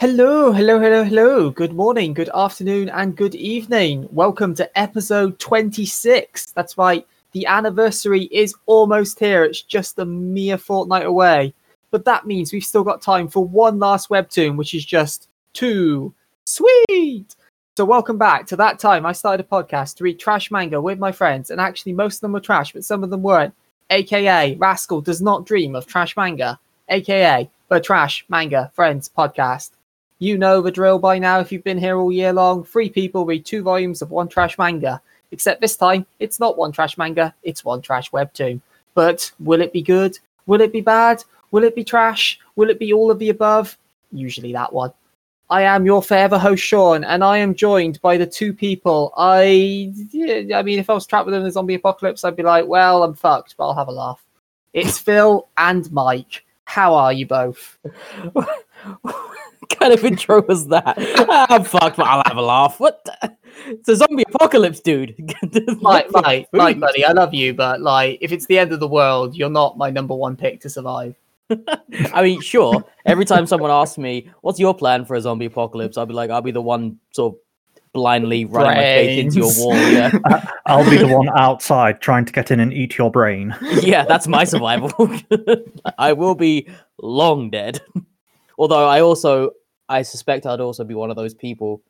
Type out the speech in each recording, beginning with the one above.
Hello, hello, hello, hello. Good morning, good afternoon, and good evening. Welcome to episode 26. That's right, the anniversary is almost here. It's just a mere fortnight away. But that means we've still got time for one last webtoon, which is just two. Sweet! So, welcome back. To that time, I started a podcast to read trash manga with my friends, and actually, most of them were trash, but some of them weren't. AKA, Rascal does not dream of trash manga. AKA, the Trash Manga Friends podcast. You know the drill by now if you've been here all year long. Three people read two volumes of one trash manga. Except this time, it's not one trash manga, it's one trash webtoon. But will it be good? Will it be bad? Will it be trash? Will it be all of the above? Usually that one. I am your forever host, Sean, and I am joined by the two people. I, I mean, if I was trapped within the zombie apocalypse, I'd be like, well, I'm fucked, but I'll have a laugh. It's Phil and Mike. How are you both? kind of intro was that? Ah, I'm fucked, but I'll have a laugh. What? the- It's a zombie apocalypse, dude. Mike, Look for Mike, Mike, buddy, I love you, but like, if it's the end of the world, you're not my number one pick to survive. I mean, sure. Every time someone asks me, "What's your plan for a zombie apocalypse?" I'll be like, "I'll be the one sort of blindly running my face into your wall." Yeah, I'll be the one outside trying to get in and eat your brain. yeah, that's my survival. I will be long dead. Although I also, I suspect I'd also be one of those people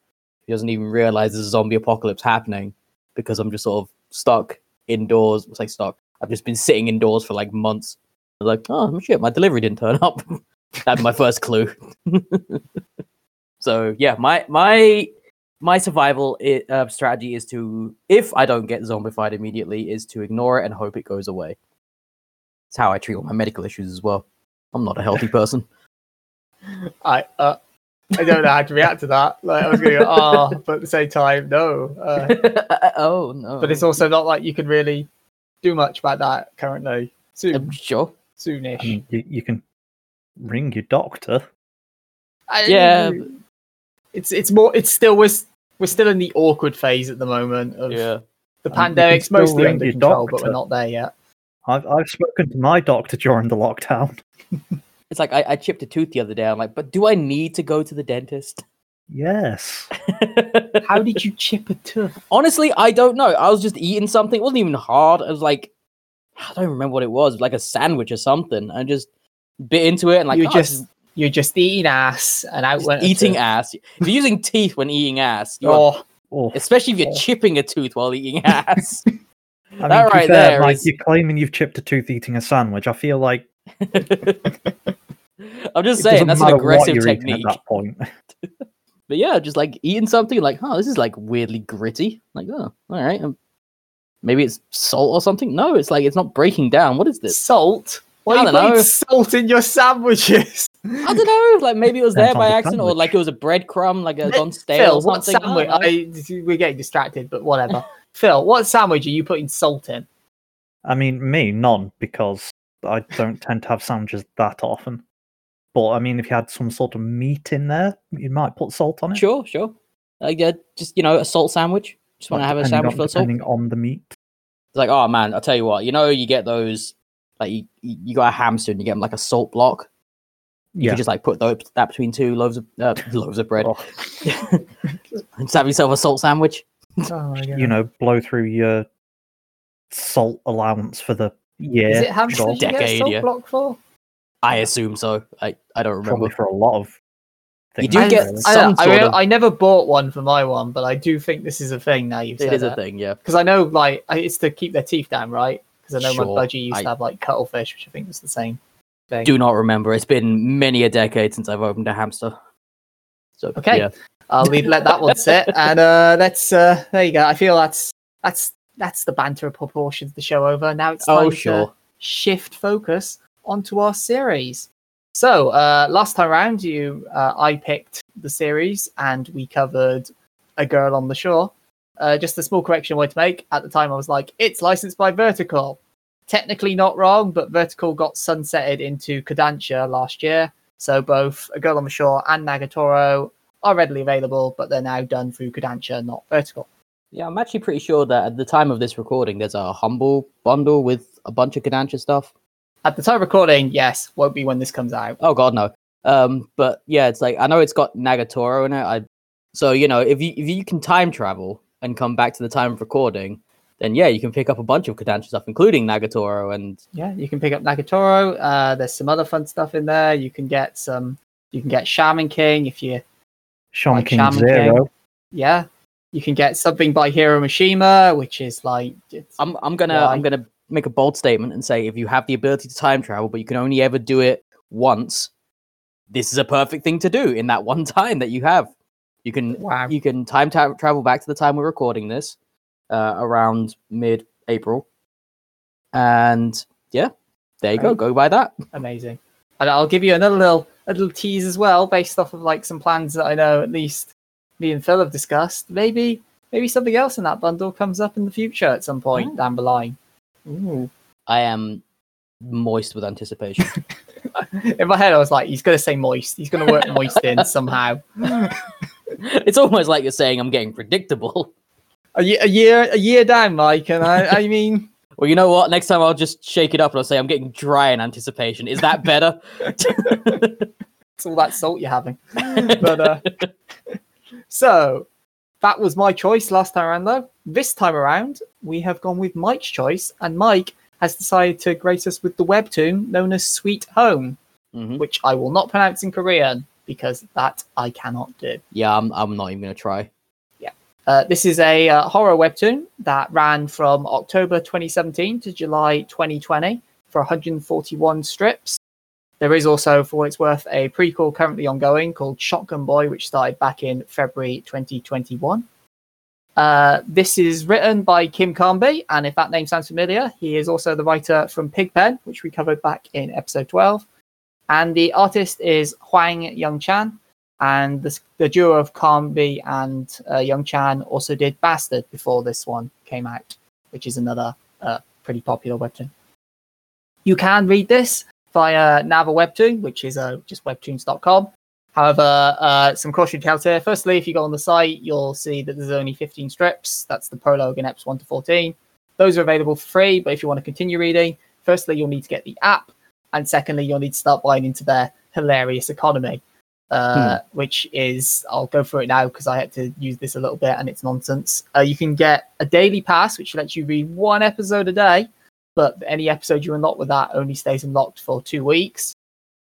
who doesn't even realize there's a zombie apocalypse happening because I'm just sort of stuck indoors. It's like stuck. I've just been sitting indoors for like months. Like, oh shit, my delivery didn't turn up. That'd be my first clue. so yeah, my my my survival uh, strategy is to, if I don't get zombified immediately, is to ignore it and hope it goes away. It's how I treat all my medical issues as well. I'm not a healthy person. I, uh, I don't know how to react to that. Like, I was going to go, oh, but at the same time, no. Uh, oh no! but it's also not like you can really do much about that currently. Soon, Um, sure. soonish. I mean, you, you can ring your doctor. I- Yeah. it's it's more. It's still we're we're still in the awkward phase at the moment of Yeah. the you pandemic's mostly under your control, but we're not there yet. I've I've spoken to my doctor during the lockdown. It's like I, I chipped a tooth the other day. I'm like, but do I need to go to the dentist? Yes. How did you chip a tooth? Honestly, I don't know. I was just eating something. It wasn't even hard. I was like I don't remember what it was. Like a sandwich or something. I just bit into it and like you're "Oh, just you're just eating ass and out just went eating ass. If you're using teeth when eating ass, you Oh, Oh, especially if you're oh. chipping a tooth while eating ass. I mean, that right fair, there like is- you're claiming you've chipped a tooth eating a sandwich. I feel like I'm just it saying that's an matter what aggressive you're technique. at that point. But yeah, just like eating something, like, oh, this is like weirdly gritty. Like, oh, all right. Um, maybe it's salt or something. No, it's like it's not breaking down. What is this? salt. Why I are you don't putting know. salt in your sandwiches? I don't know. Like maybe it was there by the accident, or like it was a breadcrumb, like a gone stale Phil, what sandwich? don't know. I, we're getting distracted, but whatever. Phil, what sandwich are you putting salt in? I mean, me none because I don't tend to have sandwiches that often. But I mean, if you had some sort of meat in there, you might put salt on it. Sure, sure. Like uh, just you know, a salt sandwich. Just want to like, have a sandwich on, full of salt. depending on the meat. It's like, oh man, I'll tell you what. You know, you get those like you, you you got a hamster and you get 'em like a salt block. You Yeah. could just like put those, that between two loaves of uh, loaves of bread. Oh. just have yourself a salt sandwich. Oh my you know, blow through your salt allowance for the year. Is it hamsters sure. a Decade, yeah. block for? I assume so. I I don't remember. Probably for a lot of You things. do I, get really. I, some I, sort mean, of- I never bought one for my one, but I do think this is a thing now. You've said It is a thing, yeah. because I know like it's to keep their teeth down, right? Because I know my budgie used I- to have like cuttlefish, which I think was the same thing. Do not remember. It's been many a decade since I've opened a hamster. So Okay. yeah. I'll leave let that one sit, and uh, let's uh, there you go. I feel that's that's that's the banter proportions of the show over. Now it's time Oh to shift focus onto our series. So uh, last time around, you uh, I picked the series and we covered a girl on the shore. Uh, just a small correction I wanted to make. At the time, I was like, it's licensed by Vertical. Technically not wrong, but Vertical got sunsetted into Kodansha last year. So both A Girl on the Shore and Nagatoro are readily available, but they're now done through Kodansha, not Vertical. Yeah, I'm actually pretty sure that at the time of this recording, there's a humble bundle with a bunch of Kodansha stuff. At the time of recording, yes, won't be when this comes out. Oh god, no. Um, but yeah, it's like I know it's got Nagatoro in it. I so you know if you if you can time travel and come back to the time of recording, then yeah, you can pick up a bunch of Kodansha stuff, including Nagatoro and Yeah, you can pick up Nagatoro. Uh, there's some other fun stuff in there. You can get some. You can get Shaman King if you. Shaman Like King Shaman Zero. Yeah, you can get something by Hiro Mashima, which is like. I'm I'm gonna? I'm gonna make a bold statement and say if you have the ability to time travel, but you can only ever do it once, this is a perfect thing to do in that one time that you have. You can wow. you can time ta- travel back to the time we're recording this, uh, around mid April, and yeah, there you go. Go by that. Amazing. And I'll give you another little a little tease as well, based off of like some plans that I know at least me and Phil have discussed. Maybe maybe something else in that bundle comes up in the future at some point Oh. down the line. Ooh. I am moist with anticipation. In my head, I was like, he's gonna say moist. He's gonna work moist in somehow. it's almost like you're saying I'm getting predictable. A year, a year, a year down, Mike, and I, I mean, Well, you know what? Next time I'll just shake it up and I'll say I'm getting dry in anticipation. Is that better? it's all that salt you're having. But uh, so that was my choice last time around, though. This time around, we have gone with Mike's choice, and Mike has decided to grace us with the webtoon known as Sweet Home, Mhm. which I will not pronounce in Korean because that I cannot do. Yeah, I'm, I'm not even gonna try. Uh, this is a uh, horror webtoon that ran from October 2017 to July 2020 for 141 strips. There is also, for what it's worth, a prequel currently ongoing called Shotgun Boy, which started back in February 2021. Uh, this is written by Kim Carnby, and if that name sounds familiar, he is also the writer from Pigpen, which we covered back in episode 12. And the artist is Hwang Young Chan, and the, the duo of Carnby and uh, Young Chan also did Bastard before this one came out, which is another uh, pretty popular webtoon. You can read this via Naver Webtoon, which is uh, just webtoons.com. However, uh, some caution tales here. Firstly, if you go on the site, you'll see that there's only 15 strips. That's the prologue and eps 1 to 14. Those are available for free, but if you want to continue reading, firstly, you'll need to get the app, and secondly, you'll need to start buying into their hilarious economy uh, which is I'll go through it now because I had to use this a little bit and it's nonsense. Uh, you can get a daily pass, which lets you read one episode a day, but any episode you unlock with that only stays unlocked for two weeks.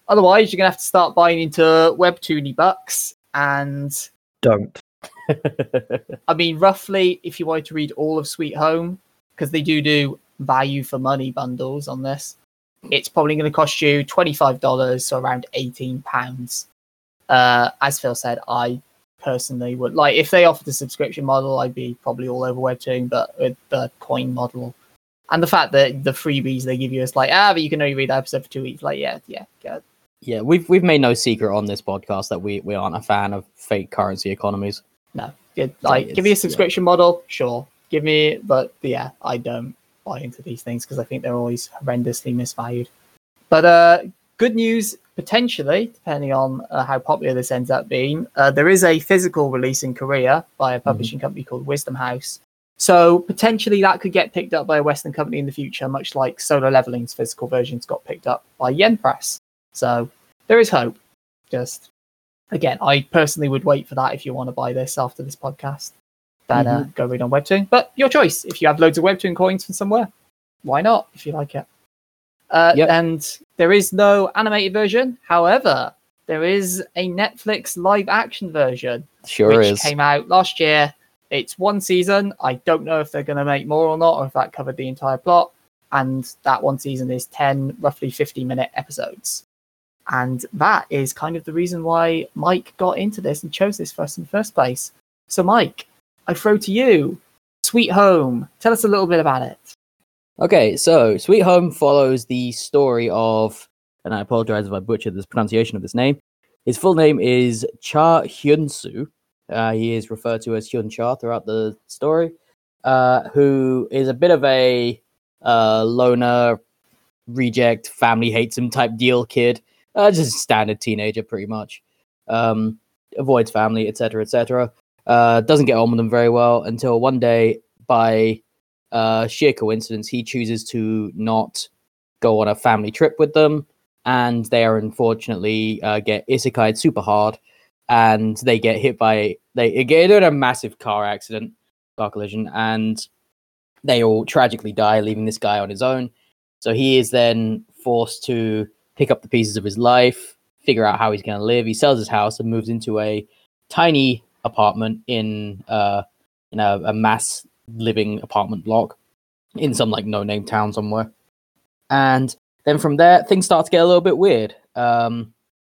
Otherwise, you're gonna have to start buying into Webtoony bucks, and Don't. I mean, roughly, if you wanted to read all of Sweet Home, because they do do value for money bundles on this, it's probably going to cost you $25, so around £18. Uh, as Phil said, I personally would like if they offered a subscription model, I'd be probably all over Webtoon, but with the coin model and the fact that the freebies they give you is like, ah, but you can only read that episode for two weeks, like, yeah, yeah, good. Yeah, we've we've made no secret on this podcast that we, we aren't a fan of fake currency economies. No, good. Like, give me a it's- yeah. subscription model, sure. Give me, but yeah, I don't buy into these things because I think they're always horrendously misvalued. But uh, good news, potentially, depending on uh, how popular this ends up being, uh, there is a physical release in Korea by a publishing company called Wisdom House. So potentially that could get picked up by a Western company in the future, much like Solo Leveling's physical versions got picked up by Yen Press. So there is hope. Just again, I personally would wait for that if you want to buy this after this podcast. Then uh, go read on Webtoon. But your choice. If you have loads of Webtoon coins from somewhere, why not? If you like it. Uh, Yep. And there is no animated version. However, there is a Netflix live action version Sure which is. came out last year. It's one season. I don't know if they're going to make more or not, or if that covered the entire plot. And that one season is 10, roughly 50 minute episodes. And that is kind of the reason why Mike got into this and chose this us in the first place. So, Mike, I throw to you Sweet Home. Tell us a little bit about it. Okay, so Sweet Home follows the story of, and I apologize if I butchered this pronunciation of this name. His full name is Cha Hyun Soo. Uh, he is referred to as Hyun Cha throughout the story, uh, who is a bit of a uh, loner, reject, family hates him type deal kid. Uh, just a standard teenager, pretty much. Um, avoids family, etc., etc. Uh, doesn't get on with them very well until one day, by uh, sheer coincidence, he chooses to not go on a family trip with them and they are unfortunately get isekai super hard, and they get hit by they get in a massive car accident, car collision, and they all tragically die, leaving this guy on his own. So he is then forced to pick up the pieces of his life, figure out how he's going to live. He sells his house and moves into a tiny apartment in uh in a, a mass living apartment block in some like no name town somewhere. And then from there, things start to get a little bit weird. Um,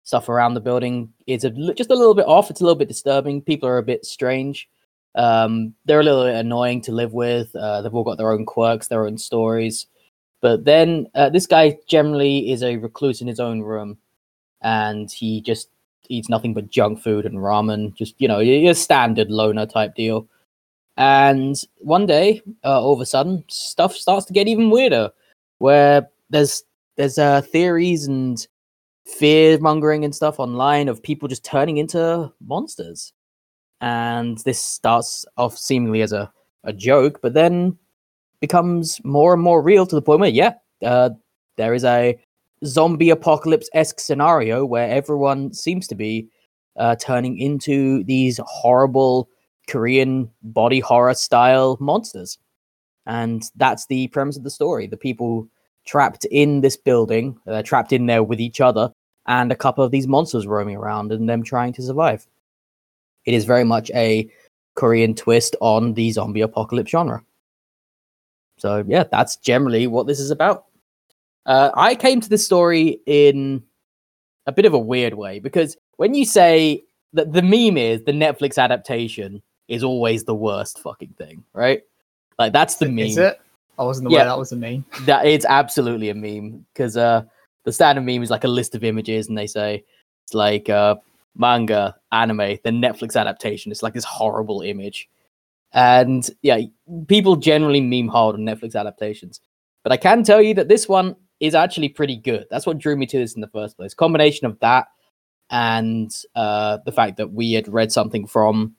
stuff around the building is a, just a little bit off. It's a little bit disturbing. People are a bit strange. Um, they're a little bit annoying to live with. Uh, they've all got their own quirks, their own stories. But then uh, this guy generally is a recluse in his own room, and he just eats nothing but junk food and ramen. Just you know, your standard loner type deal. And one day, uh, all of a sudden, stuff starts to get even weirder. Where there's there's uh, theories and fear mongering and stuff online of people just turning into monsters. And this starts off seemingly as a, a joke, but then becomes more and more real to the point where, yeah, uh, there is a zombie apocalypse esque scenario where everyone seems to be uh, turning into these horrible Korean body horror style monsters. And that's the premise of the story. The people trapped in this building, they're trapped in there with each other, and a couple of these monsters roaming around and them trying to survive. It is very much a Korean twist on the zombie apocalypse genre. So, yeah, that's generally what this is about. Uh, I came to this story in a bit of a weird way because when you say that the meme is the Netflix adaptation is always the worst fucking thing, right? Like that's the meme. Is it? I wasn't aware Yeah. that was a meme. That it's absolutely a meme because uh, the standard meme is like a list of images, and they say it's like uh, manga, anime, the Netflix adaptation. It's like this horrible image, and yeah, people generally meme hard on Netflix adaptations. But I can tell you that this one is actually pretty good. That's what drew me to this in the first place. Combination of that and uh, the fact that we had read something from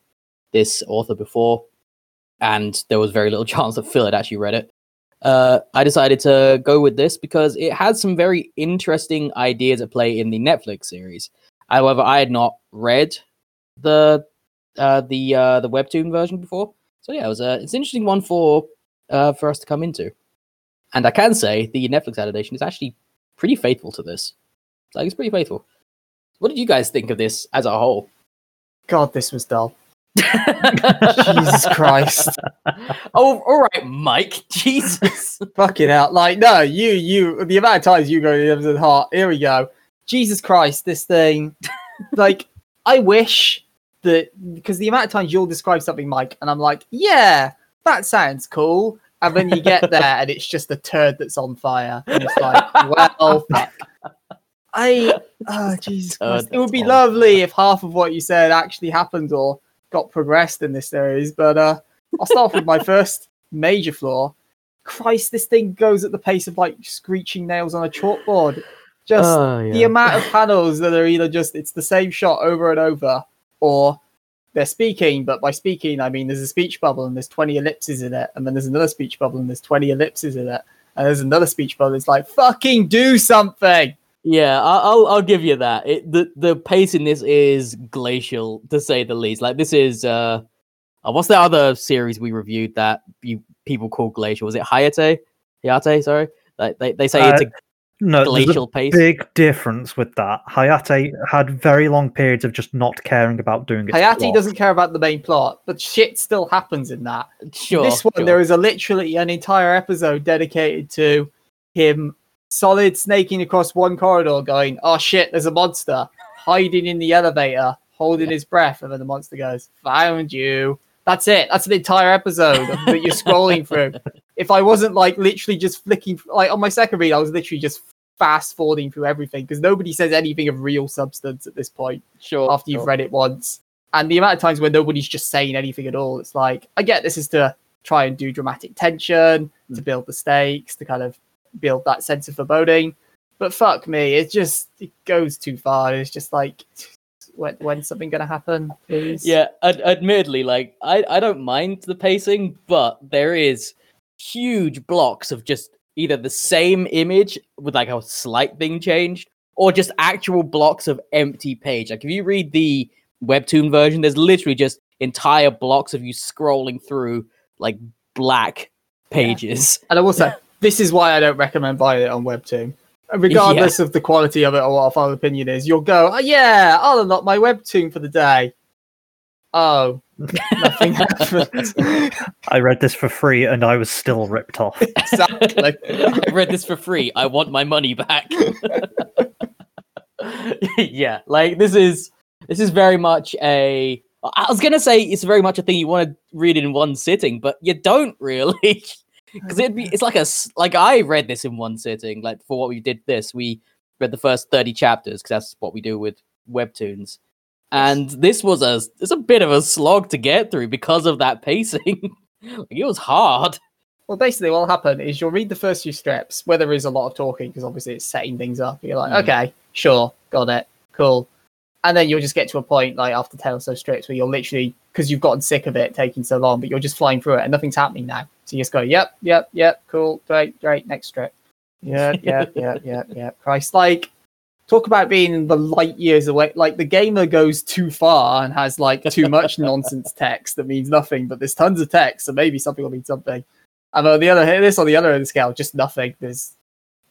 this author before, and there was very little chance that Phil had actually read it uh, I decided to go with this because it has some very interesting ideas at play in the Netflix series. However, I had not read the uh, the uh, the webtoon version before, so yeah, it was a it's an interesting one for uh, for us to come into. And I can say the Netflix adaptation is actually pretty faithful to this. Like it's pretty faithful. What did you guys think of this as a whole? God, this was dull. Jesus Christ. oh, all right, Mike. Jesus. Fucking out. Like, no, you, you, the amount of times you go to the heart, here we go. Jesus Christ, this thing. like, I wish that, because the amount of times you'll describe something, Mike, and I'm like, yeah, that sounds cool. And then you get there and it's just a turd that's on fire. And it's like, well, fuck. I, oh, Jesus Christ. It would be lovely if half of what you said actually happened or got progressed in this series. But uh, I'll start off with my first major flaw. Christ, this thing goes at the pace of like screeching nails on a chalkboard. Just Oh, the amount of panels that are either just it's the same shot over and over, or they're speaking, but by speaking I mean there's a speech bubble and there's 20 ellipses in it, and then there's another speech bubble and there's 20 ellipses in it, and there's another speech bubble. It's like fucking do something. Yeah, I- I'll I'll give you that. It, the the pace in this is glacial to say the least. Like this is uh, uh what's the other series we reviewed that you people call glacial? Was it Hayate? Hayate, sorry. Like they, they say it's a No, there's a glacial pace. big difference with that. Hayate had very long periods of just not caring about doing it. Hayate doesn't care about the main plot, but shit still happens in that. Sure. this one sure. there is a literally an entire episode dedicated to him solid snaking across one corridor going oh shit there's a monster. Hiding in the elevator holding his breath and then the monster goes found you. That's it. That's an entire episode that you're scrolling through. If i wasn't like literally just flicking like on my second read i was literally just fast forwarding through everything because nobody says anything of real substance at this point sure after you've sure. read it once. And the amount of times where nobody's just saying anything at all, it's like, I get this is to try and do dramatic tension, to mm. build the stakes, to kind of build that sense of foreboding. But fuck me, it just it goes too far. It's just like, when, when's something going to happen, please? Yeah, ad- admittedly, like I, I don't mind the pacing, but there is huge blocks of just either the same image with like a slight thing changed, or just actual blocks of empty page. Like if you read the webtoon version, there's literally just entire blocks of you scrolling through like black pages. And I will say, this is why I don't recommend buying it on Webtoon. Regardless of the quality of it or what our final opinion is, you'll go, oh, yeah, I'll unlock my Webtoon for the day. Oh, nothing happened. I read this for free and I was still ripped off. exactly. I read this for free. I want my money back. yeah, like this is this is very much a. I was gonna say it's very much a thing you want to read in one sitting, but you don't really, because it'd be it's like a s- like I read this in one sitting. Like for what we did this, we read the first thirty chapters because that's what we do with webtoons, and this was a it's a bit of a slog to get through because of that pacing. like, it was hard. Well, basically, what'll happen is you'll read the first few strips where there is a lot of talking because obviously it's setting things up. You're like, Mm. okay, sure, got it, cool. And then you'll just get to a point like after 10 or so strips where you're literally, because you've gotten sick of it taking so long, but you're just flying through it and nothing's happening now. So you just go, yep, yep, yep, cool, great, great, next strip. Yeah, yeah, yeah, yeah, yeah. Christ, like, talk about being the light years away. Like, the gamer goes too far and has like too much nonsense text that means nothing, but there's tons of text, so maybe something will mean something. And on the other hand, this on the other end of the scale, just nothing. There's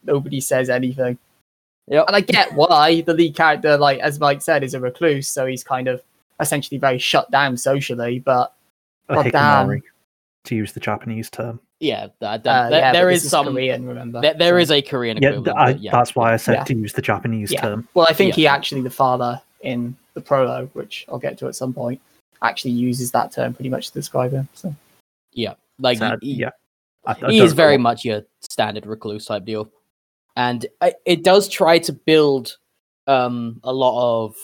nobody says anything. Yep. And I get why the lead character, like as Mike said, is a recluse, so he's kind of essentially very shut down socially. But God damn. Hikikomori, to use the Japanese term. Yeah, that, uh, that, yeah, there but is some. Korean. Remember, There, there So- is a Korean Yeah, equivalent. I, yeah. that's why I said Yeah. to use the Japanese Yeah. term. Well, I think Yeah. he actually, the father in the prologue, which I'll get to at some point, actually uses that term pretty much to describe him. So like So, he, yeah, I, I he is very know. much your standard recluse type deal, and I, it does try to build um a lot of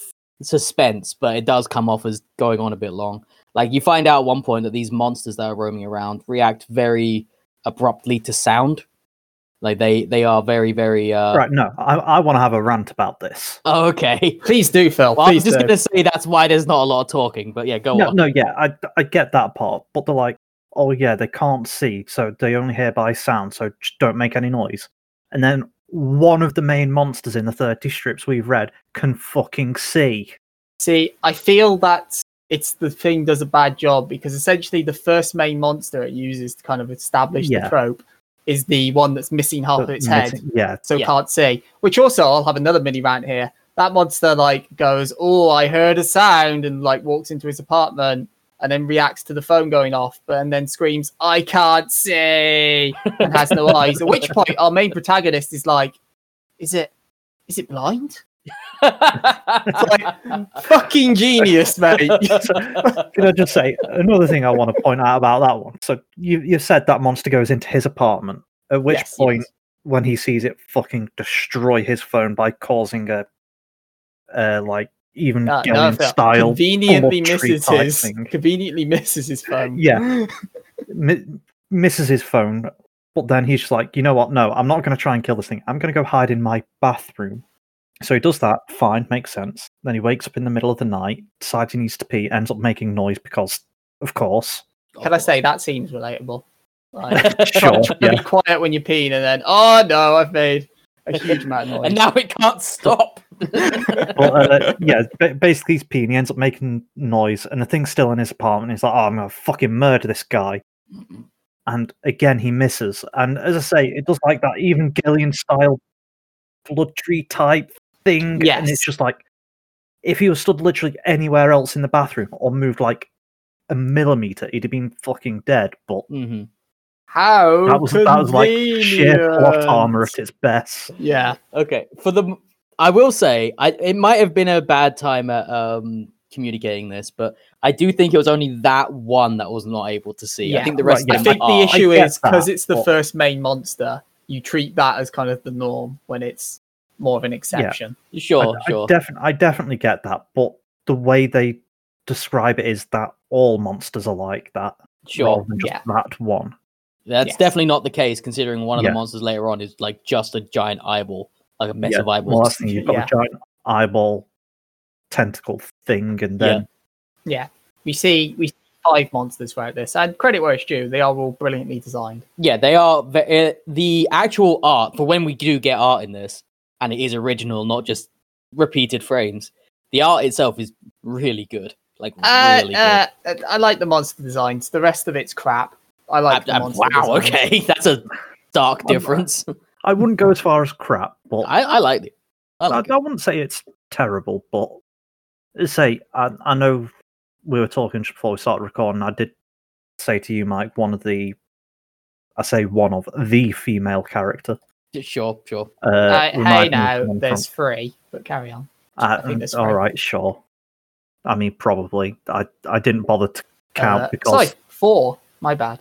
suspense, but it does come off as going on a bit long. Like you find out at one point that these monsters that are roaming around react very abruptly to sound. Like they they are very very uh Right, no, I, I want to have a rant about this. oh, okay. please do, Phil. Well, I'm just do. gonna say that's why there's not a lot of talking, but yeah, go No, on. no, yeah, I, I get that part, but they're like, oh yeah, they can't see, so they only hear by sound, so just don't make any noise. And then one of the main monsters in the 30 strips we've read can fucking see. See, I feel that it's the thing does a bad job because essentially the first main monster it uses to kind of establish Yeah. the trope is the one that's missing half of but its head, missing- Yeah, so Yeah. can't see. Which also, I'll have another mini rant here. That monster like goes, "Oh, I heard a sound," and like walks into his apartment and then reacts to the phone going off, but and then screams, "I can't see," and has no eyes. At which point, our main protagonist is like, "Is it? Is it blind?" It's like fucking genius, mate. Can I just say another thing I want to point out about that one? So you you said that monster goes into his apartment. At which Yes, point, yes. when he sees it fucking destroy his phone by causing a, uh, like even Uh, no, style conveniently misses his thing. conveniently misses his phone. Yeah. mi- misses his phone, but then he's just like, you know what? No, I'm not going to try and kill this thing. I'm going to go hide in my bathroom. So he does that. Fine, makes sense. Then he wakes up in the middle of the night, decides he needs to pee, ends up making noise because, of course. Can I say that seems relatable? Like, Sure, try to yeah. be quiet when you're peeing, and then oh no, I've made a huge amount of noise. and now it can't stop. But uh, yeah, basically he's peeing. He ends up making noise, and the thing's still in his apartment. He's like, "Oh, I'm gonna fucking murder this guy." And again, he misses. And as I say, it does like that even Gillian style blood tree type thing. And it's just like if he was stood literally anywhere else in the bathroom or moved like a millimeter, he'd have been fucking dead. But hmm How that was that was like sheer plot armor at its best. Yeah, Okay, for the I will say I it might have been a bad time at um communicating this, but I do think it was only that one that was not able to see. I think the right, rest yeah. I think them the issue get is because it's the but- first main monster. You treat that as kind of the norm when it's more of an exception. Sure, I, sure. I, defin- I definitely get that, but the way they describe it is that all monsters are like that, Sure. rather than just yeah. that one. That's Yes. definitely not the case, considering one of Yeah. the monsters later on is like just a giant eyeball, like a mess Yeah, of eyeballs. that's the thing, you've got Yeah. a giant eyeball tentacle thing, and then Yeah, we see we see five monsters throughout this, and credit where it's due, they are all brilliantly designed. yeah, they are. ve- uh, The actual art for when we do get art in this and it is original, not just repeated frames. The art itself is really good, like Uh, really uh, I like the monster designs. The rest of it's crap. I like good. the Uh, uh, monster wow, designs. okay, that's a dark difference. I wouldn't go as far as crap, but I, I like it. I I, like I wouldn't say it's terrible, but say I, I know we were talking just before we started recording. I did say to you, Mike, one of the I say one of the female character. Sure, sure. Uh, Uh, hey, now there's three, but carry on. from- I think uh, there's all right, sure. I mean, probably. I I didn't bother to count Uh, because sorry, four. My bad.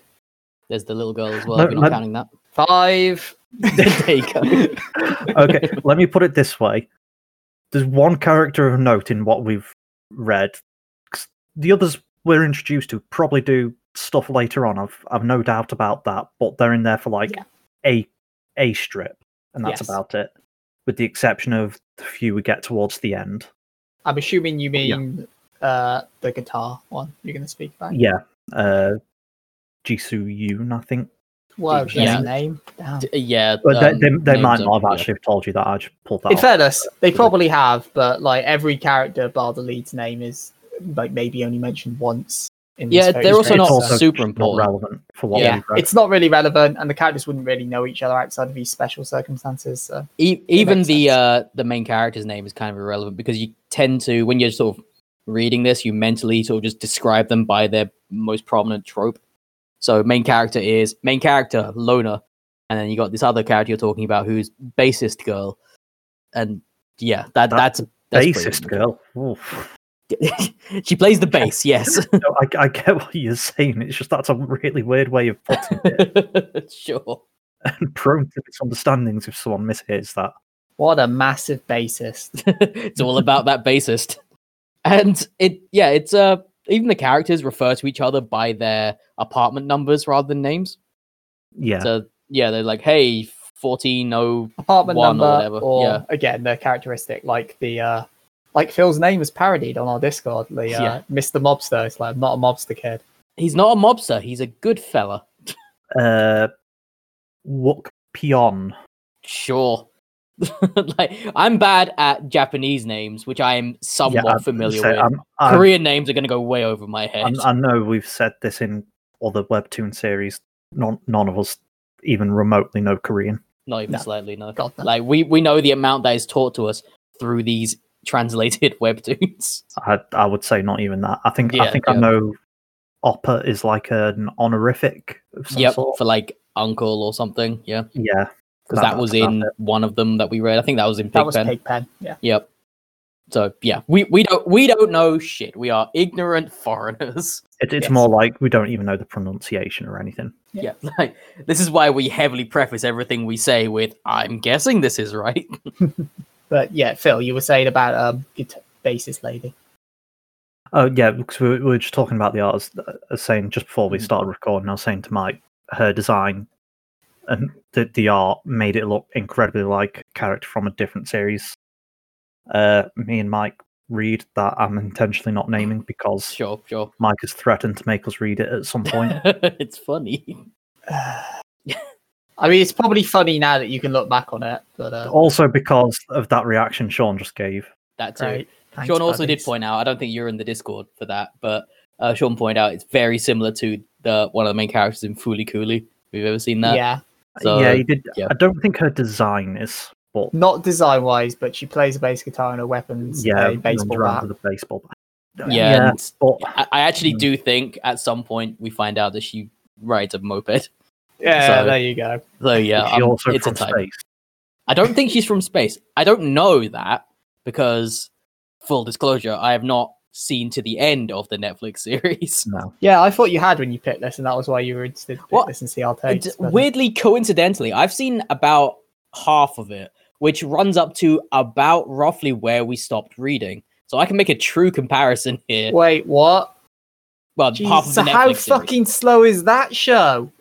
There's the little girl as well. No, you're not counting that. Five. there you go. okay, let me put it this way. There's one character of note in what we've read. The others we're introduced to probably do stuff later on. I've I've no doubt about that. But they're in there for like Yeah. a a strip, and that's Yes. about it. With the exception of the few we get towards the end. I'm assuming you Yeah. mean uh, the guitar one you're going to speak about. Yeah, uh, Jisoo Yoon, I think. Whoa, Yeah. yeah. name. Damn. D- yeah, But um, they, they, they might names not have are- yeah. actually told you that. I just pulled that. In off. fairness, they probably have, but like every character bar the lead's name is like maybe only mentioned once. In Yeah, this they're also not also super not important. relevant for what yeah, we've it's not really relevant, and the characters wouldn't really know each other outside of these special circumstances. So. E- even the uh the main character's name is kind of irrelevant because you tend to when you're sort of reading this you mentally sort of just describe them by their most prominent trope so main character is main character loner and then you got this other character you're talking about who's bassist girl and yeah that, That that's that's Bassist girl. Oof. It. she plays the bass yes No, I, I get what you're saying. It's just that's a really weird way of putting it, sure and prone to misunderstandings if someone mishears that. What a massive bassist! it's all about that bassist. And it, yeah, it's uh, even the characters refer to each other by their apartment numbers rather than names. Yeah, So yeah, they're like, hey, fourteen oh, Apartment One or number, whatever, or yeah. again the characteristic, like the uh, like Phil's name was parodied on our Discord. The uh, Yeah. Mr. Mobster. It's like I'm not a mobster kid. he's not a mobster. He's a good fella. uh, Wook Pion. Sure. like I'm bad at Japanese names, which I am somewhat yeah, familiar so with. I'm- I'm- Korean names are going to go way over my head. I'm- i know we've said this in other webtoon series. None, none of us even remotely know Korean. Not even No. slightly, no. God, no. Like we we know the amount that is taught to us through these translated webtoons. I, I would say not even that. I think I think yeah. I know Oppa is like an honorific of some yep, sort. for like uncle or something. Yeah, Yeah, because that, was in it. one of them that we read. I think that was in That was Pigpen. Pigpen. Yeah. Yep. So yeah, we we don't we don't know shit. We are ignorant foreigners. It, it's Yes. more like we don't even know the pronunciation or anything. Yeah. like this is why we heavily preface everything we say with "I'm guessing this is right." But yeah, Phil, you were saying about um guitar- bassist lady. Oh yeah, because we, we were just talking about the art. As, as saying just before we Mhm. started recording, I was saying to Mike, her design and the the art made it look incredibly like a character from a different series. Uh, me and Mike read that I'm intentionally not naming because Sure, sure. Mike has threatened to make us read it at some point. it's funny. I mean, it's probably funny now that you can look back on it, but uh, also because of that reaction Sean just gave. That too. great. Thanks, Sean also did point out. I don't think you're in the Discord for that, but uh, Sean pointed out it's very similar to the one of the main characters in Fooly Cooley. We've you ever seen that? Yeah, So, yeah, he did. yeah. I don't think her design is, but not design wise, but she plays a bass guitar and her weapons. yeah, a baseball bat. with a baseball bat. Yeah, and but I, I actually Mm. do think at some point we find out that she rides a moped. Yeah, So- there you go. So yeah, is she um, also it's a from type. space. I don't think she's from space. I don't know that because, full disclosure, I have not seen to the end of the Netflix series. No, Yeah, I thought you had when you picked this, and that was why you were interested to pick What? this and see our And takes. but, uh, weirdly, coincidentally, I've seen about half of it, which runs up to about roughly where we stopped reading. So I can make a true comparison here. Wait, what? Well, Jeez, half of so the Netflix how series. fucking slow is that show?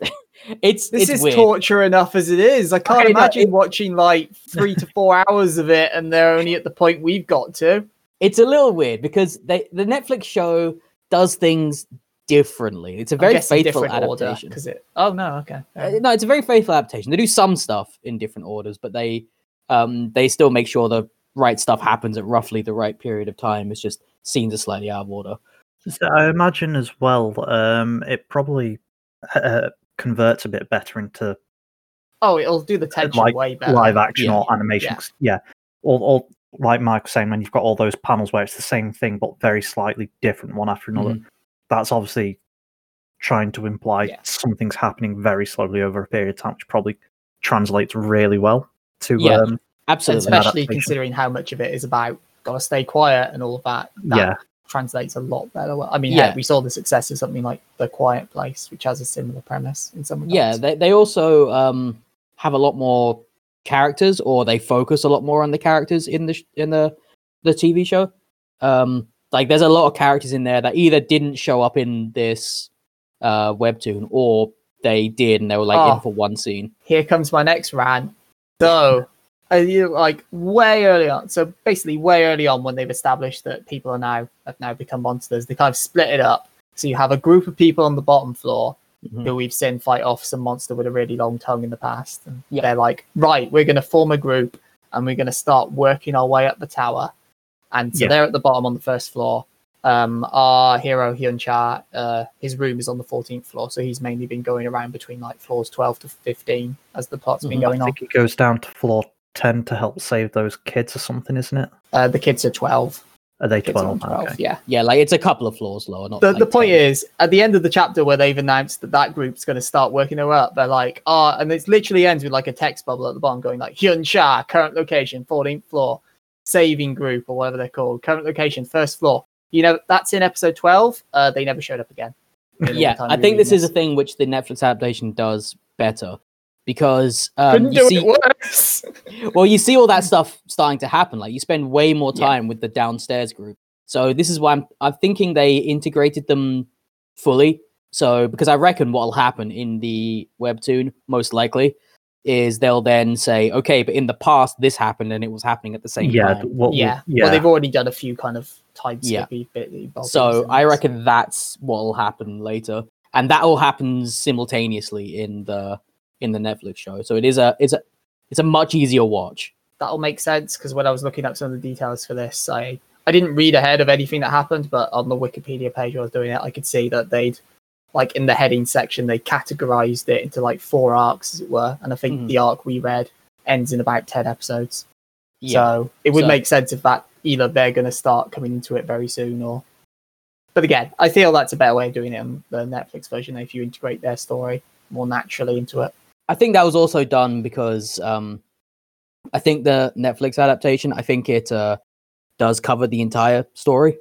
It's This it's is weird. torture enough as it is. I can't Okay, no, imagine it- watching like three to four hours of it, and they're only at the point we've got to. It's a little weird because they the Netflix show does things differently. It's a I'm very guessing faithful adaptation. order, it. Oh no, okay. Uh, no, it's a very faithful adaptation. They do some stuff in different orders, but they um, they still make sure the right stuff happens at roughly the right period of time. It's just scenes are slightly out of order. So I imagine as well, um, it probably uh, converts a bit better into Oh, it'll do the tension like way better. live action Yeah. or animation. Yeah, or, or like Mike was saying, when you've got all those panels where it's the same thing but very slightly different one after another, that's obviously trying to imply Yeah. something's happening very slowly over a period of time, which probably translates really well to Yeah. um, Absolutely. especially considering how much of it is about gotta stay quiet and all of that. that yeah. Translates a lot better. I mean, Yeah. heck, we saw the success of something like The Quiet Place, which has a similar premise in some regards. yeah, they, they also um, have a lot more characters, or they focus a lot more on the characters in the sh- in the the TV show. Um, like, there's a lot of characters in there that either didn't show up in this uh, webtoon, or they did, and they were like Oh. in for one scene. Here comes my next rant. So, like way early on. So basically, way early on, when they've established that people are now have now become monsters, they kind of split it up. So you have a group of people on the bottom floor Mhm. who we've seen fight off some monster with a really long tongue in the past. And Yeah. they're like, right, we're going to form a group and we're going to start working our way up the tower. And so Yeah. they're at the bottom on the first floor. Um, our hero Hyun Cha, uh, his room is on the 14th floor, so he's mainly been going around between like floors 12 to 15 as the plot's been Mhm. going on. I on. think he goes down to floor 10 to help save those kids or something, isn't it? Uh, the kids are 12. Are they Kids are 12? 12, Okay. yeah. Yeah, like it's a couple of floors lower. Not the, like the point 10. is at the end of the chapter where they've announced that that group's going to start working their way up they're like oh and it literally ends with like a text bubble at the bottom going like hyun cha current location 14th floor saving group or whatever they're called current location first floor you know that's in episode 12 uh they never showed up again in all the yeah, I think read this is a thing which the Netflix adaptation does better because um, couldn't you do see, it worse well, you see all that stuff starting to happen. Like you spend way more Yeah. time with the downstairs group. So this is why I'm I'm thinking they integrated them fully. So because I reckon what'll happen in the webtoon most likely is they'll then say, okay, but in the past this happened and it was happening at the same Yeah, time. what, yeah yeah. well they've already done a few kind of time Yeah. So I reckon that's what'll happen later, and that all happens simultaneously in the in the Netflix show. So it is a it's a it's a much easier watch. that'll make sense because when I was looking up some of the details for this, I I didn't read ahead of anything that happened, but on the Wikipedia page I was doing it, I could see that they'd like in the heading section they categorized it into like four arcs, as it were, and I think Mhm. the arc we read ends in about ten episodes. Yeah, So it would So- make sense if that either they're going to start coming into it very soon, or. But again, I feel that's a better way of doing it on the Netflix version if you integrate their story more naturally into it. I think that was also done because um, I think the Netflix adaptation. I think it uh, does cover the entire story.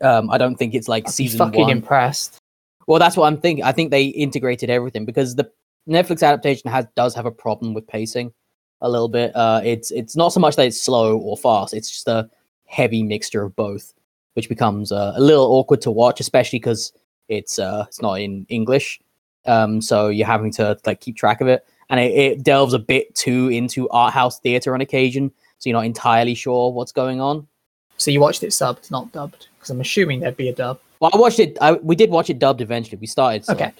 Um, I don't think it's like be season fucking one. impressed. Well, that's what I'm thinking. I think they integrated everything because the Netflix adaptation has does have a problem with pacing a little bit. Uh, it's it's not so much that it's slow or fast; it's just a heavy mixture of both, which becomes uh, a little awkward to watch, especially because it's uh, it's not in English. Um, so you're having to like keep track of it, and it, it delves a bit too into art house theater on occasion, so you're not entirely sure what's going on. So you watched it subbed, not dubbed, because I'm assuming there'd be a dub. Well, I watched it. I, we did watch it dubbed eventually. We started. Okay.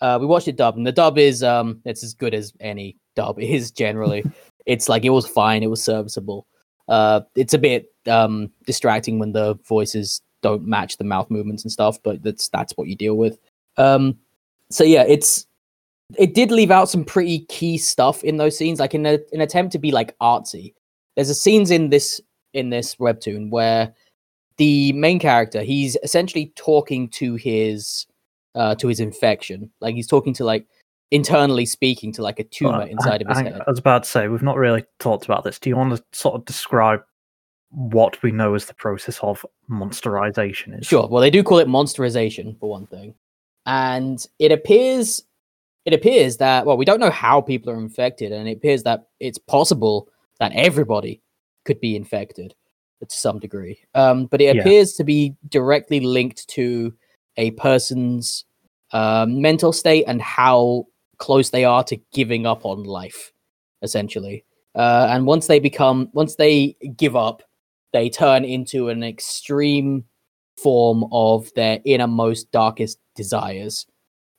Uh, we watched it dubbed, and the dub is um, it's as good as any dub is generally. it's like it was fine. It was serviceable. Uh, it's a bit um distracting when the voices don't match the mouth movements and stuff, but that's that's what you deal with. Um, so yeah, it's it did leave out some pretty key stuff in those scenes, like in a, an attempt to be like artsy. There's a scenes in this in this webtoon where the main character he's essentially talking to his uh to his infection like he's talking to like internally speaking to like a tumor Well, inside of his I, head I was about to say we've not really talked about this. Do you want to sort of describe what we know as the process of monsterization is? sure well they do call it monsterization for one thing and it appears it appears that well we don't know how people are infected and it appears that it's possible that everybody could be infected to some degree um but it Yeah. appears to be directly linked to a person's um, mental state and how close they are to giving up on life essentially uh, and once they become once they give up they turn into an extreme form of their innermost darkest desires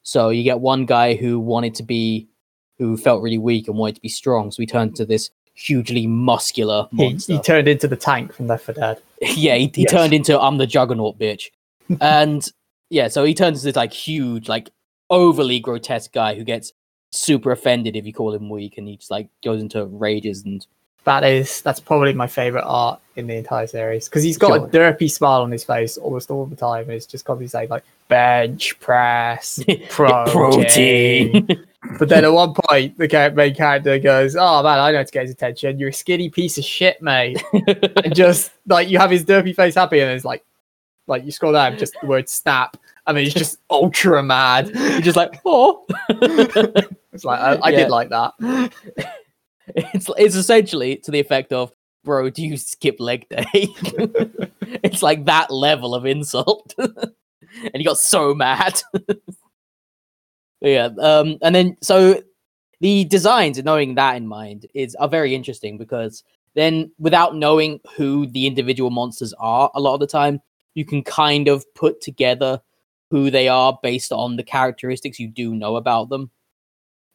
so you get one guy who wanted to be who felt really weak and wanted to be strong so he turned to this hugely muscular He, monster. he turned into the tank from Left 4 Dead. yeah, he, he Yes. turned into I'm the Juggernaut bitch, and yeah, so he turns into this like huge, like overly grotesque guy who gets super offended if you call him weak, and he just like goes into rages and That is that's probably my favorite art in the entire series because he's got Sure. a derpy smile on his face almost all the time. And it's just constantly saying like bench press, protein. protein. But then at one point, the main character goes, "Oh man, I know to get his attention. You're a skinny piece of shit, mate." and just like you have his derpy face happy, and it's like, like you scroll down, just the word snap, and then he's just ultra mad. You're just like, oh. It's like I, I Yeah. did like that. It's it's essentially to the effect of, bro, do you skip leg day? it's like that level of insult, and he got so mad. yeah, um, and then so the designs, knowing that in mind, is are very interesting because then without knowing who the individual monsters are, a lot of the time you can kind of put together who they are based on the characteristics you do know about them.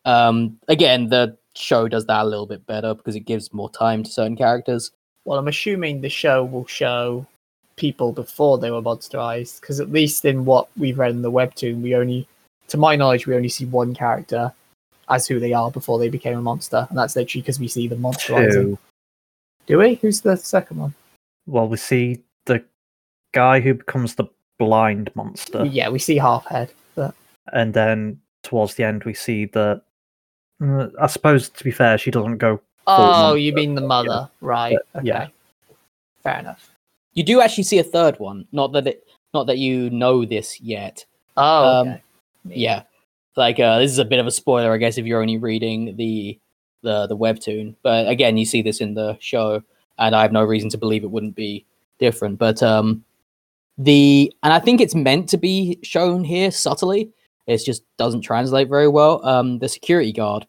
Um, again, the show does that a little bit better because it gives more time to certain characters. Well, I'm assuming the show will show people before they were monsterized, because at least in what we've read in the webtoon, we only, to my knowledge, we only see one character as who they are before they became a monster, and that's literally because we see them monsterizing. Two. Do we? Who's the second one? Well, we see the guy who becomes the blind monster, Yeah, we see half head. But and then towards the end we see the. Mm, I suppose to be fair, she doesn't go. oh, monster, you mean the mother, right? but, Okay, yeah. fair enough. You do actually see a third one. Not that it, not that you know this yet. Oh, Um, okay. Yeah, like uh, this is a bit of a spoiler, I guess, if you're only reading the the the webtoon. But again, you see this in the show, and I have no reason to believe it wouldn't be different. But um, the and I think it's meant to be shown here subtly. It just doesn't translate very well. Um, the security guard,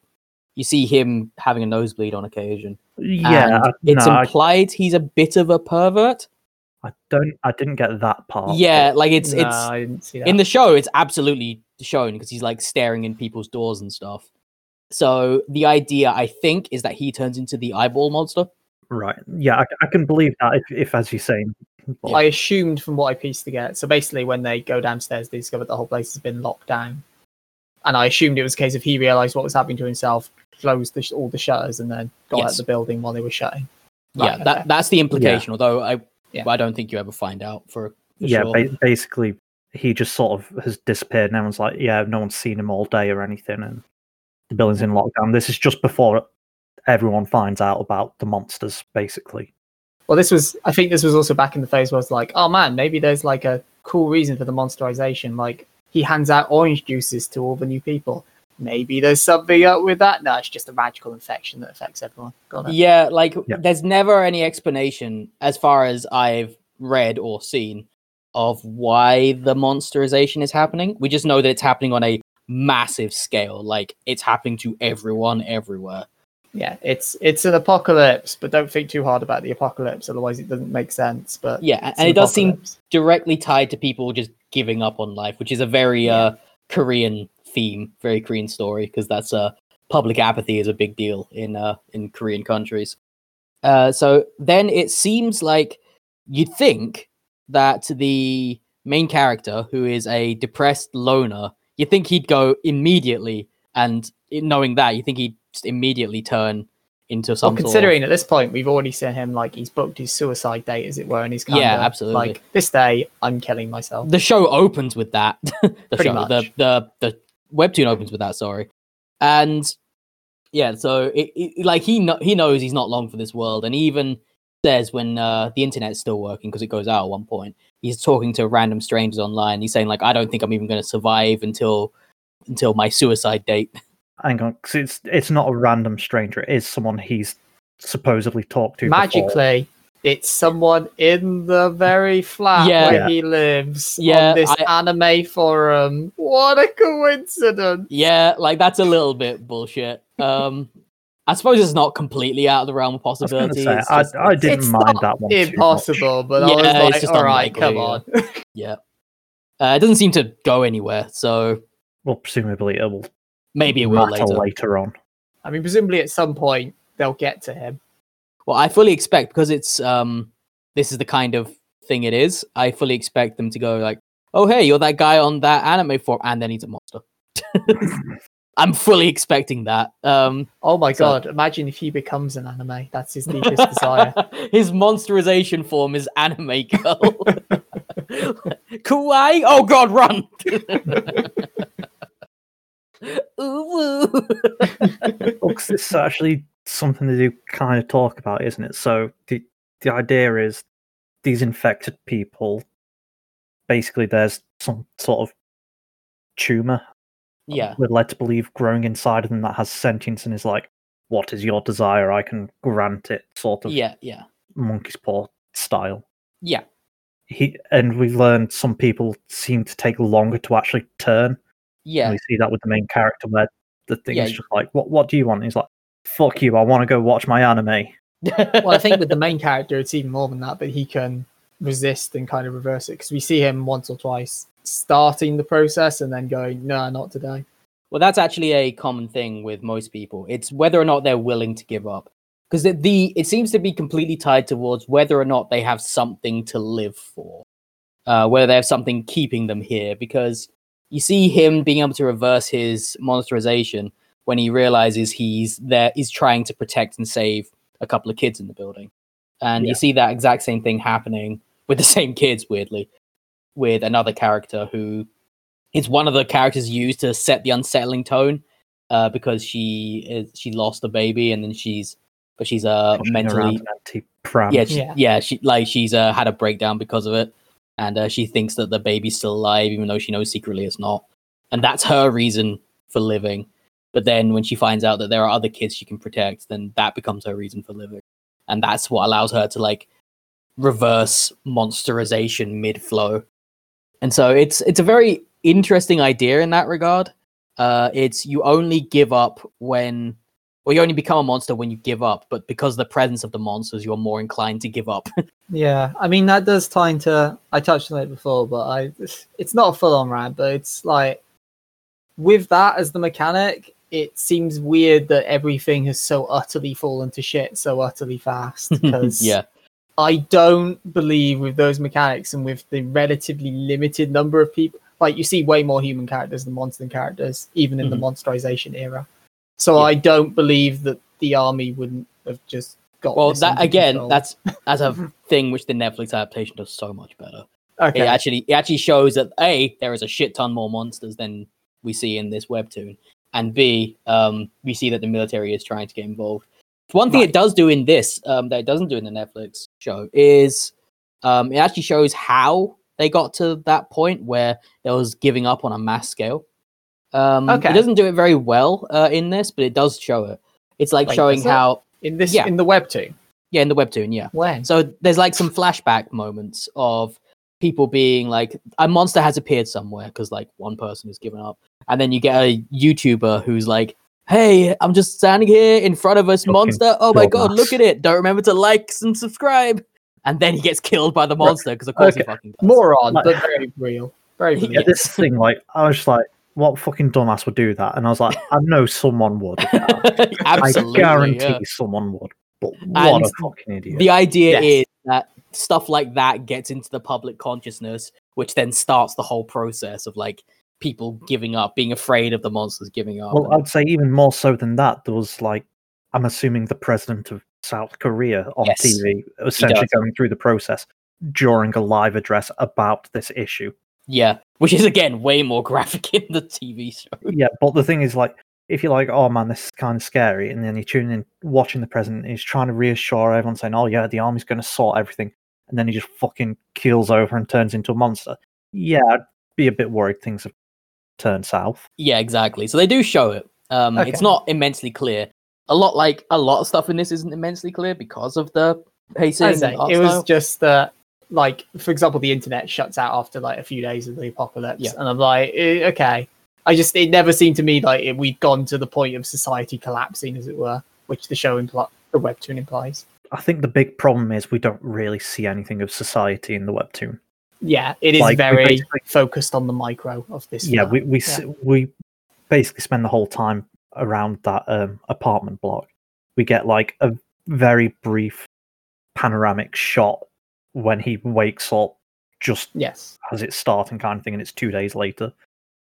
you see him having a nosebleed on occasion. Yeah, and it's no, I, implied he's a bit of a pervert. I don't. I didn't get that part. yeah, like it's no, it's I didn't see that. in the show it's absolutely shown because he's like staring in people's doors and stuff so the idea i think is that he turns into the eyeball monster Right. Yeah, I, I can believe that if, if as you're saying. but- I assumed from what I pieced together. So basically, when they go downstairs, they discover the whole place has been locked down. And I assumed it was a case of he realized what was happening to himself, closed the all the shutters, and then got out of the building while they were shutting. yeah Right, that that's the implication although i Yeah. i don't think you ever find out for, for yeah, sure. ba- basically, he just sort of has disappeared. No one's like, yeah, no one's seen him all day or anything, and the building's in lockdown. This is just before everyone finds out about the monsters, basically. Well, this was, I think this was also back in the phase where it's like, oh man, maybe there's like a cool reason for the monsterization. Like he hands out orange juices to all the new people. Maybe there's something up with that. No, it's just a magical infection that affects everyone. Got it. yeah like Yeah. there's never any explanation as far as i've read or seen of why the monsterization is happening we just know that it's happening on a massive scale like it's happening to everyone everywhere yeah it's it's an apocalypse but don't think too hard about the apocalypse otherwise it doesn't make sense but yeah and an it does seem directly tied to people just giving up on life, which is a very uh, Korean theme, very Korean story, because that's uh, public apathy is a big deal in uh, in Korean countries. Uh, so then it seems like you'd think that the main character, who is a depressed loner, you think he'd go immediately, and knowing that, you think he'd just immediately turn into well, some sort of- considering at this point we've already seen him like he's booked his suicide date as it were and he's kind Yeah, of absolutely. like this day i'm killing myself the show opens with that. the Pretty show, the much. the the webtoon opens with that. Sorry, and yeah, so it, it like he kno- he knows he's not long for this world, and even says when uh, the internet's still working because it goes out at one point. He's talking to random strangers online. He's saying like, I don't think I'm even going to survive until until my suicide date. Hang on, 'cause it's it's not a random stranger. It is someone he's supposedly talked to. before. magically it's someone in the very flat Yeah. where Yeah. he lives Yeah, on this I- anime forum what a coincidence Yeah, like that's a little bit bullshit. Um, I suppose it's not completely out of the realm of I possibility. say, it's I, I didn't It's mind not that one. too much. impossible but i Yeah, was it's like just all right come on yeah. Uh, it doesn't seem to go anywhere, so Well, presumably it will maybe it will later. later on. i mean presumably at some point they'll get to him. Well, I fully expect because it's um this is the kind of thing it is. I fully expect them to go like, "Oh, hey, you're that guy on that anime form," and then he's a monster. I'm fully expecting that. Um, Oh my So- god! Imagine if he becomes an anime. That's his deepest desire. His monsterization form is anime girl. Kawaii! Oh god, run! Ooh, woo. Well, 'cause this actually something they do kind of talk about, isn't it? So the the idea is these infected people. Basically, there's some sort of tumor um, yeah, we're led to believe growing inside of them that has sentience and is like, "What is your desire? I can grant it." Sort of yeah, yeah, monkey's paw style. yeah. He and we learned some people seem to take longer to actually turn. Yeah, And we see that with the main character where the thing Yeah. is just like, "What? What do you want?" And he's like, "Fuck you! I want to go watch my anime." well, I think with the main character, it's even more than that. But he can resist and kind of reverse it because we see him once or twice starting the process and then going, "No, not today." Well, that's actually a common thing with most people. It's whether or not they're willing to give up. Because the, the it seems to be completely tied towards whether or not they have something to live for, uh, whether they have something keeping them here. Because you see him being able to reverse his monsterization when he realizes he's there, he's trying to protect and save a couple of kids in the building, and Yeah. you see that exact same thing happening with the same kids. Weirdly, with another character who it's one of the characters used to set the unsettling tone uh, because she is she lost a baby and then she's but she's uh pushing mentally an empty pram. yeah she, Yeah. yeah. she like she's uh, had a breakdown because of it and uh, she thinks that the baby's still alive even though she knows secretly it's not. And that's her reason for living. But then when she finds out that there are other kids she can protect then that becomes her reason for living. And that's what allows her to like reverse monsterization mid flow and so it's it's a very interesting idea in that regard. Uh it's you only give up when or you only become a monster when you give up but because of the presence of the monsters you're more inclined to give up Yeah, I mean that does tie into. I touched on it before, but I it's not a full on rant, but it's like with that as the mechanic, it seems weird that everything has so utterly fallen to shit so utterly fast. Because yeah I don't believe with those mechanics and with the relatively limited number of people, like you see way more human characters than monster characters, even in Mhm. the monsterization era. So Yeah. I don't believe that the army wouldn't have just got. well this that again control. that's that's a thing which the netflix adaptation does so much better okay. it actually it actually shows that a there is a shit ton more monsters than we see in this webtoon and b um we see that the military is trying to get involved one thing Right. it does do in this um that it doesn't do in the netflix show is um it actually shows how they got to that point where there was giving up on a mass scale um Okay. it doesn't do it very well uh, in this but it does show it it's like Wait, showing it? how in this Yeah. in the webtoon. yeah in the webtoon yeah When? so there's like some flashback moments of people being like, a monster has appeared somewhere because like one person has given up, and then you get a YouTuber who's like, "Hey, I'm just standing here in front of this Fucking monster. Oh my god, dumbass. look at it! Don't remember to like and subscribe." And then he gets killed by the monster because of course he fucking does. Moron, but very real. Very Yeah, Yeah, this thing, like, I was just like, what fucking dumbass would do that? And I was like, I know someone would. I Absolutely, guarantee yeah. someone would. But what And a fucking idiot. The idea Yes. is that stuff like that gets into the public consciousness, which then starts the whole process of like people giving up, being afraid of the monsters giving up. well, I'd say even more so than that, there was like, I'm assuming the president of South Korea on Yes, TV, essentially going through the process during a live address about this issue. Yeah, which is again way more graphic in the TV show. Yeah, but the thing is, like, if you're like, oh man, this is kind of scary, and then you tune in watching the president, he's trying to reassure everyone, saying, oh yeah, the army's going to sort everything, and then he just fucking keels over and turns into a monster. Yeah, I'd be a bit worried things have turned south. Yeah, exactly. So they do show it. Um, It's not immensely clear. A lot like a lot of stuff in this isn't immensely clear because of the pacing. I and art it was just that, like, for example, the internet shuts out after like a few days of the apocalypse, Yeah. and I'm like, eh, okay. I just it never seemed to me like it, we'd gone to the point of society collapsing, as it were, which the show impli- the webtoon implies. I think the big problem is we don't really see anything of society in the webtoon. Yeah, it is Like, very focused on the micro of this. Yeah, film. we we Yeah. s we basically spend the whole time around that um, apartment block, we get like a very brief panoramic shot when he wakes up just Yes. as it's starting kind of thing and it's two days later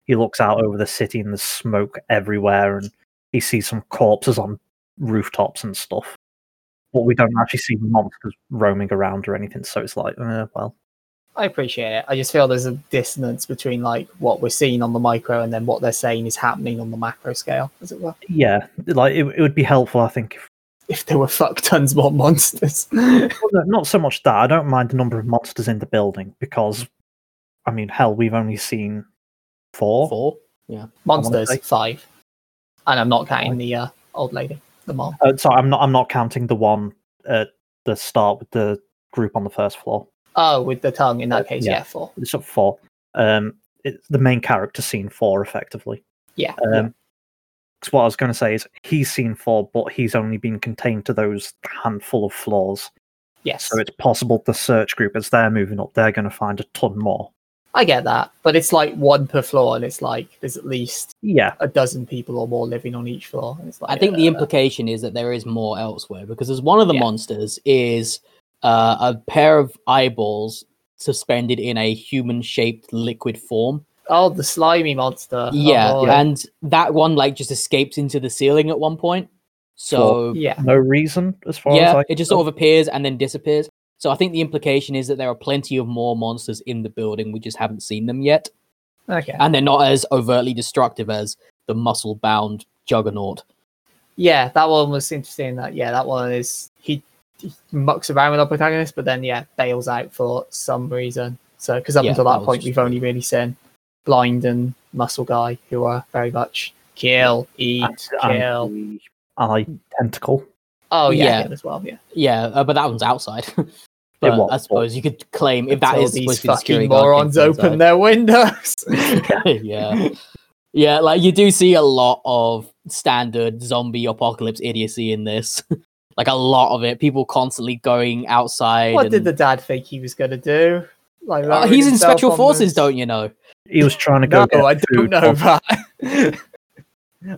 he looks out over the city and there's smoke everywhere and he sees some corpses on rooftops and stuff but we don't actually see the monsters roaming around or anything so it's like uh, well I appreciate it. I just feel there's a dissonance between like what we're seeing on the micro and then what they're saying is happening on the macro scale, as it were. yeah like it, it would be helpful i think if If there were fuck tons more monsters. well, not so much that i don't mind the number of monsters in the building because i mean hell we've only seen four Four. Yeah. monsters, five. And I'm not counting the uh, old lady, the mom. Uh, so I'm not. I'm not counting the one at the start with the group on the first floor. Oh, with the tongue in that Uh, case, yeah. yeah, four. It's up four. Um, it's the main character scene four, effectively. Yeah. Um, 'cause what I was going to say is he's seen four, but he's only been contained to those handful of floors. Yes. So it's possible the search group, as they're moving up, they're going to find a ton more. I get that. But it's like one per floor and it's like there's at least Yeah, a dozen people or more living on each floor. And it's like I think the uh, implication is that there is more elsewhere because as one of the Yeah. monsters is uh, a pair of eyeballs suspended in a human-shaped liquid form. Oh, the slimy monster. yeah, Oh, and that one like just escapes into the ceiling at one point. So yeah. no reason as far as yeah, I it just sort of appears and then disappears. So I think the implication is that there are plenty of more monsters in the building. We just haven't seen them yet, Okay. and they're not as overtly destructive as the muscle-bound juggernaut. Yeah, that one was interesting. That yeah, that one is he, he mucks around with our protagonist, but then yeah, bails out for some reason. So because up Yeah, until that that, point, just we've only really seen blind and muscle guy who are very much kill, eat, and- kill. and the eye tentacle. oh yeah, Yeah. as well. Yeah, Yeah, uh, but that one's outside. but was, I suppose you could claim if that Until is these supposed to be the security fucking morons open inside. their windows. yeah. Yeah, like you do see a lot of standard zombie apocalypse idiocy in this. like a lot of it. People constantly going outside. what did the dad think he was gonna do? Like Uh, he's in special forces, the- don't you know? He was trying to go. No, I don't know from- that.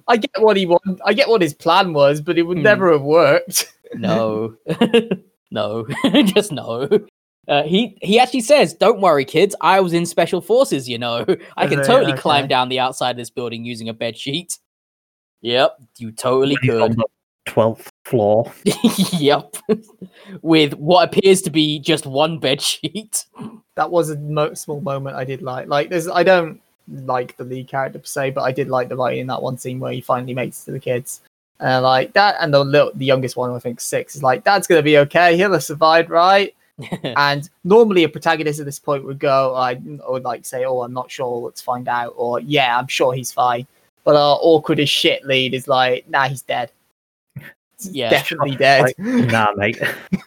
I get what he want. I get what his plan was, but it would Hmm. never have worked. No. no. Just no. Uh, he he actually says, "Don't worry, kids. I was in special forces. You know, I can Is it? totally climb down the outside of this building using a bed sheet." Yep, you totally He's could. twelfth floor. yep, with what appears to be just one bed sheet. That was a mo- small moment I did like. Like, there's I don't like the lead character per se, but I did like the writing in that one scene where he finally makes it to the kids. And like that, and the little, the youngest one, I think six, is like, "Dad's gonna be okay. He'll have survived, right?" and normally a protagonist at this point would go, I would like say, "Oh, I'm not sure. Let's find out," or "Yeah, I'm sure he's fine." But our awkward as shit lead is like, "Nah, he's dead. He's Yeah. definitely dead." Like, nah, mate.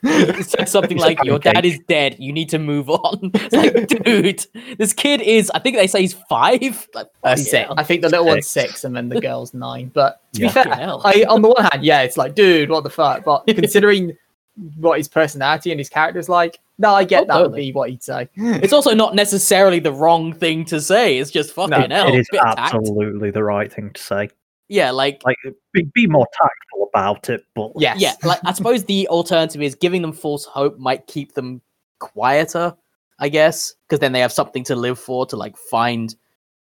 It said something like, "Your dad is dead. You need to move on." It's like, dude, this kid is. I think they say he's five. Like, Uh, six. I think the little one's Six. six, and then the girl's nine. But to Yeah. be fair, I, on the one hand, yeah, it's like, dude, what the fuck? But considering what his personality and his character's like, no, I get Oh, that would be what he'd say. It's also not necessarily the wrong thing to say. It's just fucking hell. it is bit tact. absolutely the right thing to say. Yeah, like Like, be, be more tactful about it, but yeah, yeah, like I suppose the alternative is giving them false hope might keep them quieter, I guess, because then they have something to live for to like find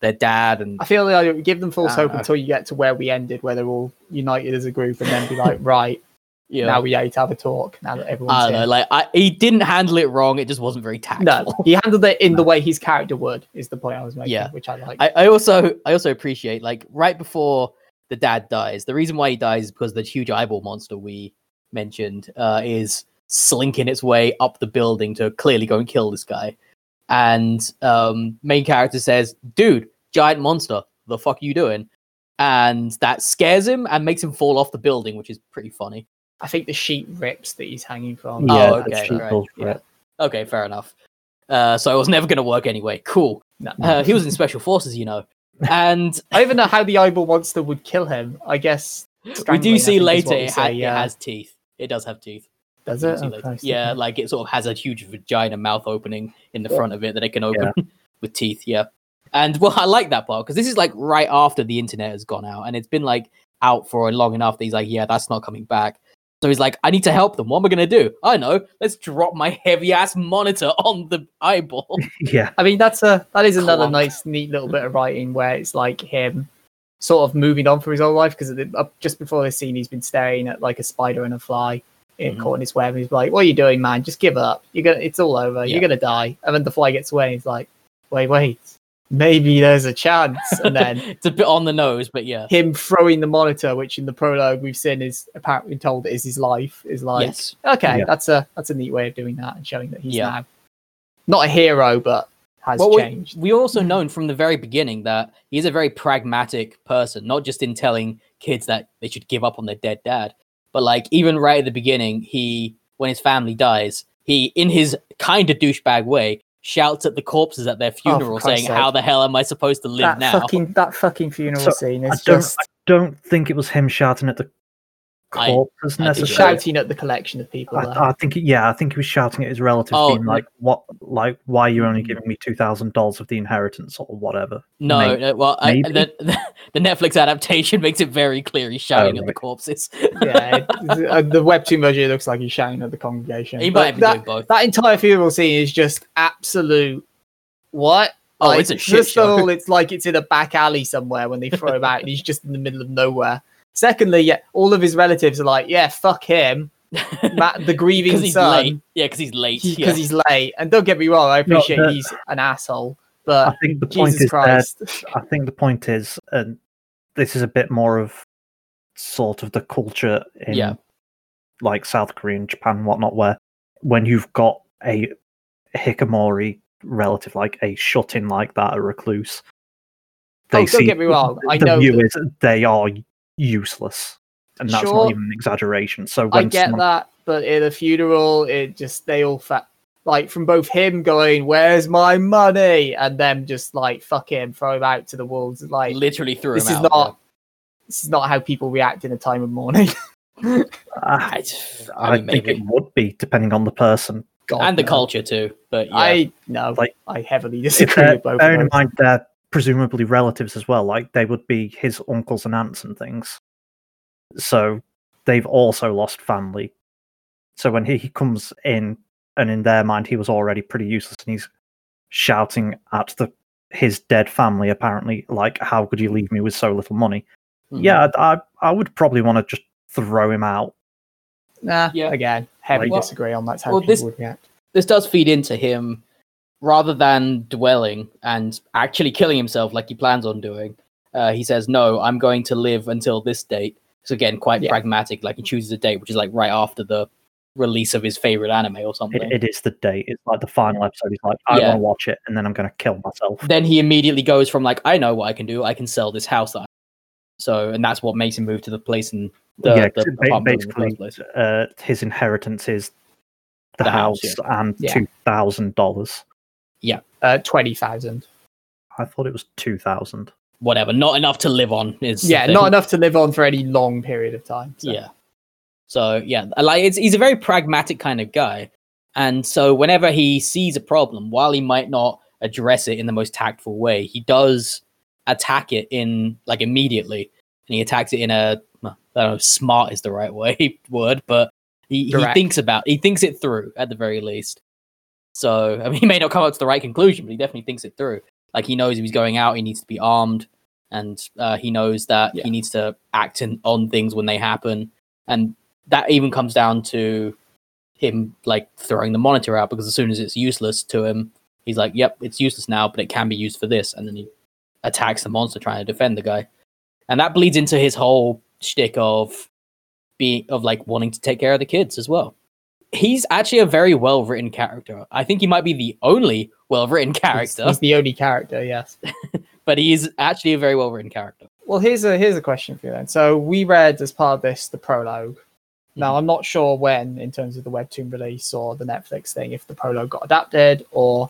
their dad and I feel like give them false hope know. until you get to where we ended, where they're all united as a group, and then be like, right, yeah. now we need to have a talk. Now that everyone's I don't know, like I, he didn't handle it wrong. It just wasn't very tactful. No, he handled it in the way his character would. Is the point I was making, Yeah. which I like. I, I also I also appreciate like right before the dad dies. The reason why he dies is because the huge eyeball monster we mentioned uh, is slinking its way up the building to clearly go and kill this guy. And um, main character says, "Dude, giant monster, the fuck are you doing?" And that scares him and makes him fall off the building, which is pretty funny. I think the sheet rips that he's hanging from. yeah, Oh, okay, right, yeah. Okay, fair enough. Uh, so it was never going to work anyway. Cool. No. Uh, he was in special forces, you know. And I don't even know how the eyeball monster would kill him. I guess we do see later it, say, yeah. it has teeth. It does have teeth. Does it? Oh. Christ, yeah, okay. like it sort of has a huge vagina mouth opening in the Yeah. front of it that it can open with teeth. Yeah. And well, I like that part because this is like right after the internet has gone out and it's been like out for long enough that he's like, yeah, that's not coming back. So he's like, I need to help them. What am I gonna do? I know. Let's drop my heavy ass monitor on the eyeball. Yeah, I mean, that's a that is another Clunk. nice, neat little bit of writing where it's like him sort of moving on for his own life because just before this scene, he's been staring at like a spider and a fly in Mhm. caught in his web. And he's like, "What are you doing, man? Just give up. You're gonna. It's all over. Yeah. You're gonna die." And then the fly gets away. And he's like, "Wait, wait. Maybe there's a chance." And then it's a bit on the nose, but yeah. him throwing the monitor, which in the prologue we've seen is apparently told is his life, is like yes. okay, Yeah. that's a that's a neat way of doing that and showing that he's Yeah. now not a hero but has Well, we, changed. we also known from the very beginning that he's a very pragmatic person, not just in telling kids that they should give up on their dead dad, but like even right at the beginning, he when his family dies, he in his kind of douchebag way shouts at the corpses at their oh, funeral, saying, sake. "How the hell am I supposed to live that now?" fucking that fucking funeral So, scene I is don't, I don't think it was him shouting at the I- corpses I think he's necessarily. shouting at the collection of people. I, I think, yeah, I think he was shouting at his relatives, Oh, being like, "What? Like, why are you only Mm. giving me two thousand dollars of the inheritance or whatever?" No, Maybe- no, well, I, the, the Netflix adaptation makes it very clear he's shouting at the corpses. yeah, it- uh, the webtoon version looks like he's shouting at the congregation. he might be that, doing both. that entire funeral scene is just absolute. What? Oh, Like, it's a shit First show. all, it's like it's in a back alley somewhere when they throw him out, and he's just in the middle of nowhere. Secondly, yeah, all of his relatives are like, "Yeah, fuck him." Matt, the grieving he's son, late. Yeah, because he's late. because yeah. he's late. And don't get me wrong, I No, appreciate the- he's an asshole, But I but think the point Jesus is that I think the point is, and this is a bit more of sort of the culture in Yeah. like South Korea and Japan and whatnot, where when you've got a hikikomori relative, like a shut in like that, a recluse, Oh, don't get me wrong, I the know view that- is they are useless, and that's Sure. not even an exaggeration. So I get someone, that. But in a funeral, it just they all fa- like from both him going, "Where's my money?" and them just like fuck him, throw him out to the wolves. Like literally threw this him is out. not this is not how people react in a time of mourning. Ah, I, I, I, I mean, think maybe. it would be depending on the person. God, and the no. culture too. But yeah. I no, Like, I heavily disagree with both. bearing in of those. mind they're presumably relatives as well, like they would be his uncles and aunts and things. So they've also lost family. So when he, he comes in, and in their mind he was already pretty useless, and he's shouting at the his dead family, apparently, like, "How could you leave me with so little money?" Mhm. Yeah, I I would probably want to just throw him out. Nah, Yeah. again, heavily Well- disagree on that. how well, people this- would react. this does feed into him rather than dwelling and actually killing himself like he plans on doing. Uh, he says, "No, I'm going to live until this date." So again, quite Yeah. pragmatic. Like he chooses a date which is like right after the release of his favorite anime or It, something. it is the date. It's like the final episode. He's like, "I Yeah. want to watch it, and then I'm going to kill myself." then he immediately goes from like, "I know what I can do. I can sell this house." That I-" So, and that's what makes him move to the place in the, yeah, the apartment in the basically, place. uh, his inheritance is the, The house, house, and two thousand dollars. Yeah, uh, Twenty thousand. I thought it was two thousand. Whatever, not enough to live on. Is Yeah, not enough to live on for any long period of time. so. Yeah. So yeah, like it's, he's a very pragmatic kind of guy, and so whenever he sees a problem, while he might not address it in the most tactful way, he does attack it in like immediately, and he attacks it in a don't know, smart is the right way word, but he, he thinks about he thinks it through at the very least. So I mean, he may not come up to the right conclusion, but he definitely thinks it through. Like he knows if he's going out, he needs to be armed, and uh, he knows that Yeah. he needs to act in, on things when they happen, and that even comes down to him like throwing the monitor out because as soon as it's useless to him, he's like, "Yep, it's useless now, but it can be used for this," and then he attacks the monster trying to defend the guy, and that bleeds into his whole shtick of being of like wanting to take care of the kids as well. He's actually a very well written character. I think he might be the only well written character, He's, the only character, yes. but he is actually a very well written character. Well, here's a here's a question for you then. So we read as part of this the prologue. Now I'm not sure when, in terms of the webtoon release or the Netflix thing, if the prologue got adapted or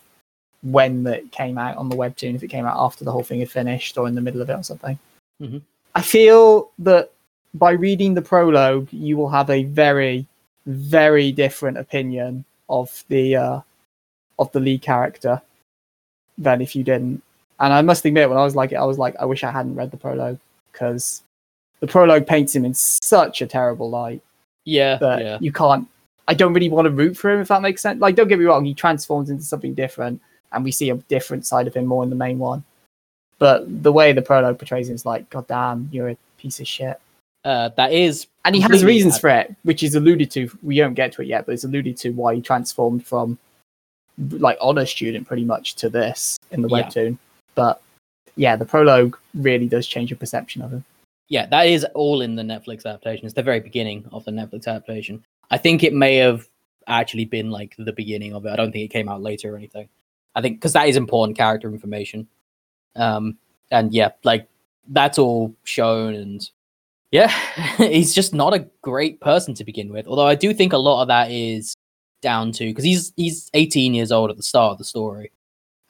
when it came out on the webtoon, if it came out after the whole thing had finished or in the middle of it or something. Mhm. I feel that by reading the prologue, you will have a very, very different opinion of the uh, of the lead character than if you didn't. And I must admit, when I was like, it, I was like, I wish I hadn't read the prologue because the prologue paints him in such a terrible light. Yeah, but yeah. you can't. I don't really want to root for him if that makes sense. Like, don't get me wrong, he transforms into something different, and we see a different side of him more in the main one. But the way the prologue portrays him is like, God damn, you're a piece of shit. Uh, that is And he has reasons for it, which is alluded to. We don't get to it yet, but it's alluded to why he transformed from like honor student pretty much to this in the Yeah. webtoon. But yeah, the prologue really does change your perception of him. yeah, that is all in the Netflix adaptation. It's the very beginning of the Netflix adaptation. I think it may have actually been like the beginning of it. I don't think it came out later or anything. I think because that is important character information. Um, and yeah, like that's all shown, and yeah, he's just not a great person to begin with. Although I do think a lot of that is down to because he's he's 18 years old at the start of the story.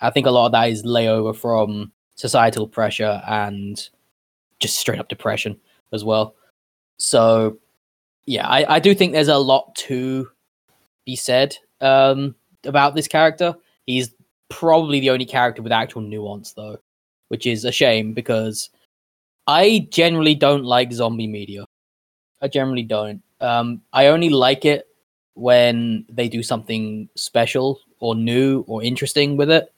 I think a lot of that is layover from societal pressure and just straight up depression as well. So, yeah, I, I do think there's a lot to be said um, about this character. He's probably the only character with actual nuance, though, which is a shame because I generally don't like zombie media. I generally don't. Um, I only like it when they do something special or new or interesting with it.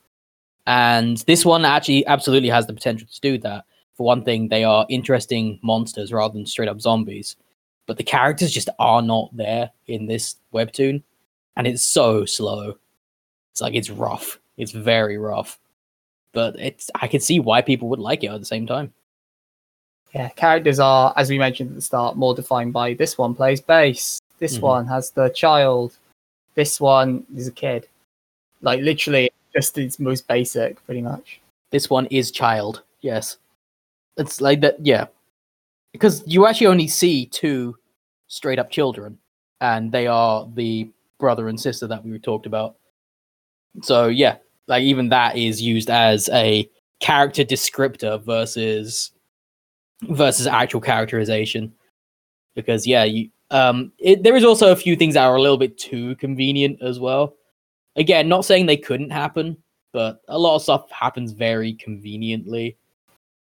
And this one actually absolutely has the potential to do that for one thing, they are interesting monsters rather than straight up zombies. But the characters just are not there in this webtoon, and it's so slow. It's like it's rough. It's very rough. But it's I can see why people would like it at the same time. Yeah, characters are, as we mentioned at the start, more defined by this one plays bass. This Mhm. one has the child. This one is a kid. Like literally, just its most basic, pretty much. This one is child. Yes. It's like that yeah. Because you actually only see two straight up children, and they are the brother and sister that we talked about. So yeah, like even that is used as a character descriptor versus versus actual characterization. Because yeah, you um it, there is also a few things that are a little bit too convenient as well. Again, not saying they couldn't happen, but a lot of stuff happens very conveniently.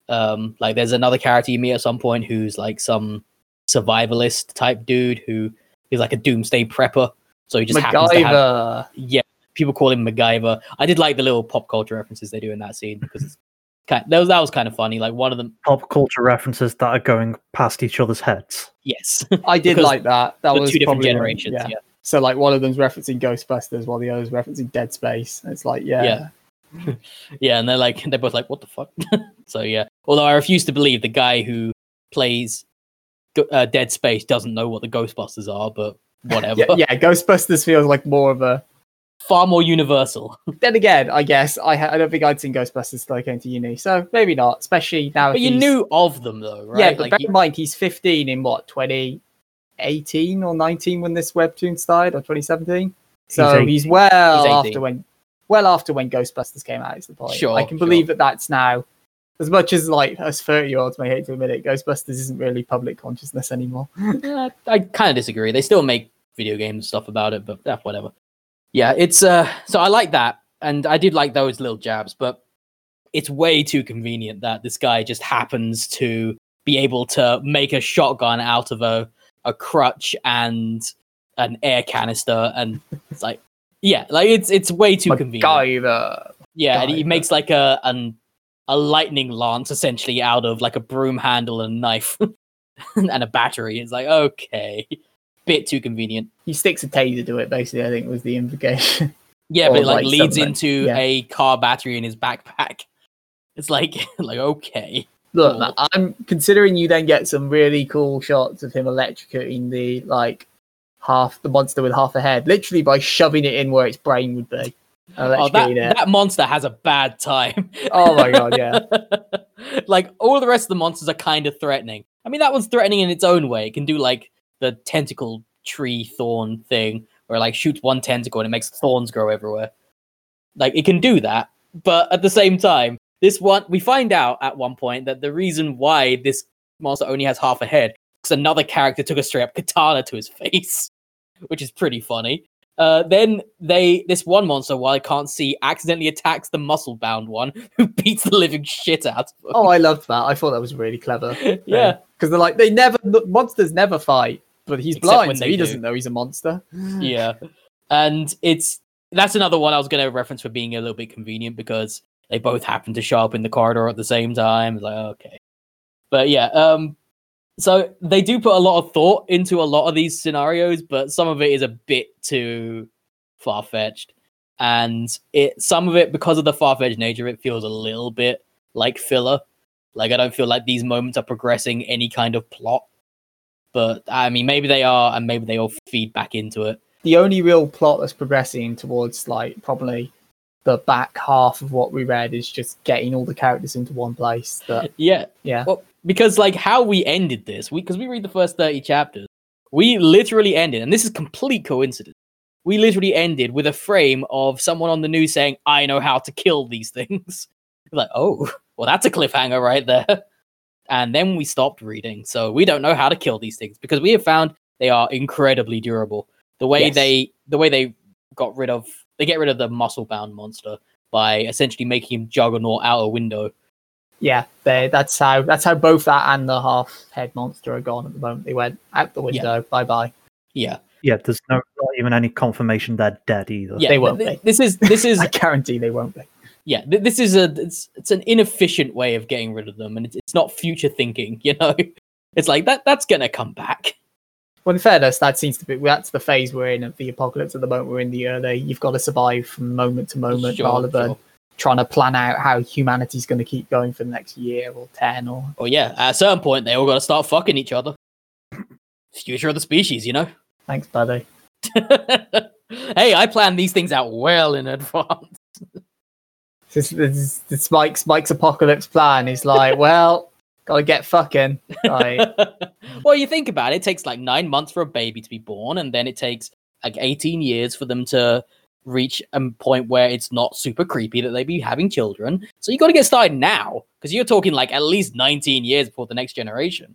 Um, like there's another character you meet at some point who's like some survivalist type dude who is like a doomsday prepper. So he just happens to have yeah, people call him MacGyver. I did like the little pop culture references they do in that scene because it's kind that was that was kind of funny. Like one of them, Pop culture references that are going past each other's heads. yes, I did Because like that. That the was two different generations. yeah. Yeah. So like one of them's referencing Ghostbusters while the other's referencing Dead Space. It's like yeah, Yeah. yeah, and they're like they're both like, what the fuck? so yeah. Although I refuse to believe the guy who plays uh, Dead Space doesn't know what the Ghostbusters are, but whatever. yeah, yeah, Ghostbusters feels like more of a. Far more universal. Then again, I guess I ha- I don't think I'd seen Ghostbusters till I came to uni, so maybe not. Especially now. but you he's- knew of them though, right? Yeah, but Like, bear you- in mind he's 15 in what 2018 or 19 when this webtoon started, or 2017. So He's he's, well He's after when, well after when Ghostbusters came out. Is the point? Sure, I can sure. believe that that's now. As much as like us 30 year olds may hate to admit it, Ghostbusters isn't really public consciousness anymore. Uh, I kind of disagree. They still make video games and stuff about it, but yeah, whatever. Yeah, it's uh. So I like that, and I did like those little jabs, but it's way too convenient that this guy just happens to be able to make a shotgun out of a a crutch and an air canister, and it's like, yeah, like it's it's way too convenient. MacGyver. Yeah, and he makes like a an a lightning lance essentially out of like a broom handle and knife and a battery. It's like okay, bit too convenient. He sticks a taser to it. Basically, I think was the implication. Yeah, Or, but it like like, leads something, into yeah. a car battery in his backpack. It's like like okay, Look, Cool. man, I'm considering you then get some really cool shots of him electrocuting the like half the monster with half a head, literally by shoving it in where its brain would be. oh that that monster has a bad time. Oh my god, yeah. like all the rest of the monsters are kind of threatening. I mean, that one's threatening in its own way. It can do like the tentacle tree thorn thing, where it, like shoots one tentacle and it makes thorns grow everywhere. Like it can do that, but at the same time, this one we find out at one point that the reason why this monster only has half a head because another character took a straight up katana to his face, which is pretty funny. Uh, then they this one monster, while I can't see, accidentally attacks the muscle bound one, who beats the living shit out of Oh, I loved that. I thought that was really clever. yeah, because they're like they never monsters never fight, But he's Except blind, so he do. doesn't know he's a monster. yeah. And it's that's another one i was going to reference for being a little bit convenient because they both happen to show up in the corridor at the same time. Like okay. But yeah um so they do put a lot of thought into a lot of these scenarios but some of it is a bit too far-fetched. And it some of it because of the far-fetched nature it feels a little bit like filler. Like i don't feel like these moments are progressing any kind of plot but i mean maybe they are and maybe they all feed back into it The only real plot that's progressing towards like probably the back half of what we read is just getting all the characters into one place. That yeah yeah, Well, because like how we ended this, we because we read the first thirty chapters, we literally ended, and this is complete coincidence. We literally ended with a frame of someone on the news saying, "I know how to kill these things." like, oh, well, that's a cliffhanger right there. And then we stopped reading, so we don't know how to kill these things because we have found they are incredibly durable. The way Yes. they, the way they got rid of, they get rid of the muscle-bound monster by essentially making him juggernaut out a window. yeah. They, that's how that's how both that and the half head monster are gone at the moment. They went out the window. Bye bye. Yeah, Yeah, there's no not even any confirmation they're dead either. yeah. They won't th- be. This is this is I guarantee they won't be. Yeah. th- This is a it's it's an inefficient way of getting rid of them, and it's, it's not future thinking. You know, it's like that that's gonna come back. Well, in fairness, that seems to be that's the phase we're in of the apocalypse at the moment. We're in the uh, early. You've got to survive from moment to moment Sure, rather than sure. trying to plan out how humanity's going to keep going for the next year or ten or Well, yeah. At a certain point, they all got to start fucking each other. Future of the species, you know. thanks, buddy. hey, I plan these things out well in advance. This, this, this Mike's Mike's apocalypse plan He's like, well, gotta get fucking. Like, well, you think about it, it takes like nine months for a baby to be born, and then it takes like 18 years for them to reach a point where it's not super creepy that they be having children. So you got to get started now, because you're talking like at least 19 years before the next generation.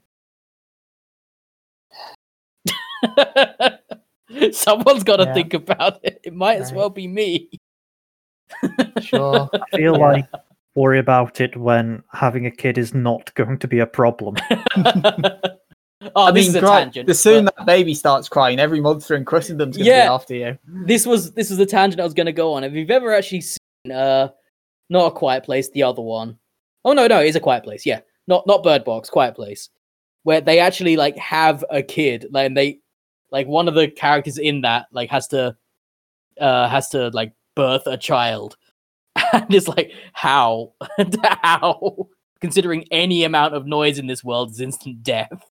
Someone's got to Yeah. think about it. It might as well be me. Sure. I feel Yeah. like worry about it when having a kid is not going to be a problem. oh, I this mean, is a right, tangent. the soon but- that baby starts crying, every monster in Christendom's gonna Yeah. be after you. this was this was the tangent I was going to go on. If you've ever actually seen, uh, not a Quiet Place, the other one. Oh no, no, it is a Quiet Place. Yeah, not not Bird Box, Quiet Place, where they actually like have a kid, like and they like one of the characters in that like has to uh has to like birth a child, and it's like how how considering any amount of noise in this world is instant death.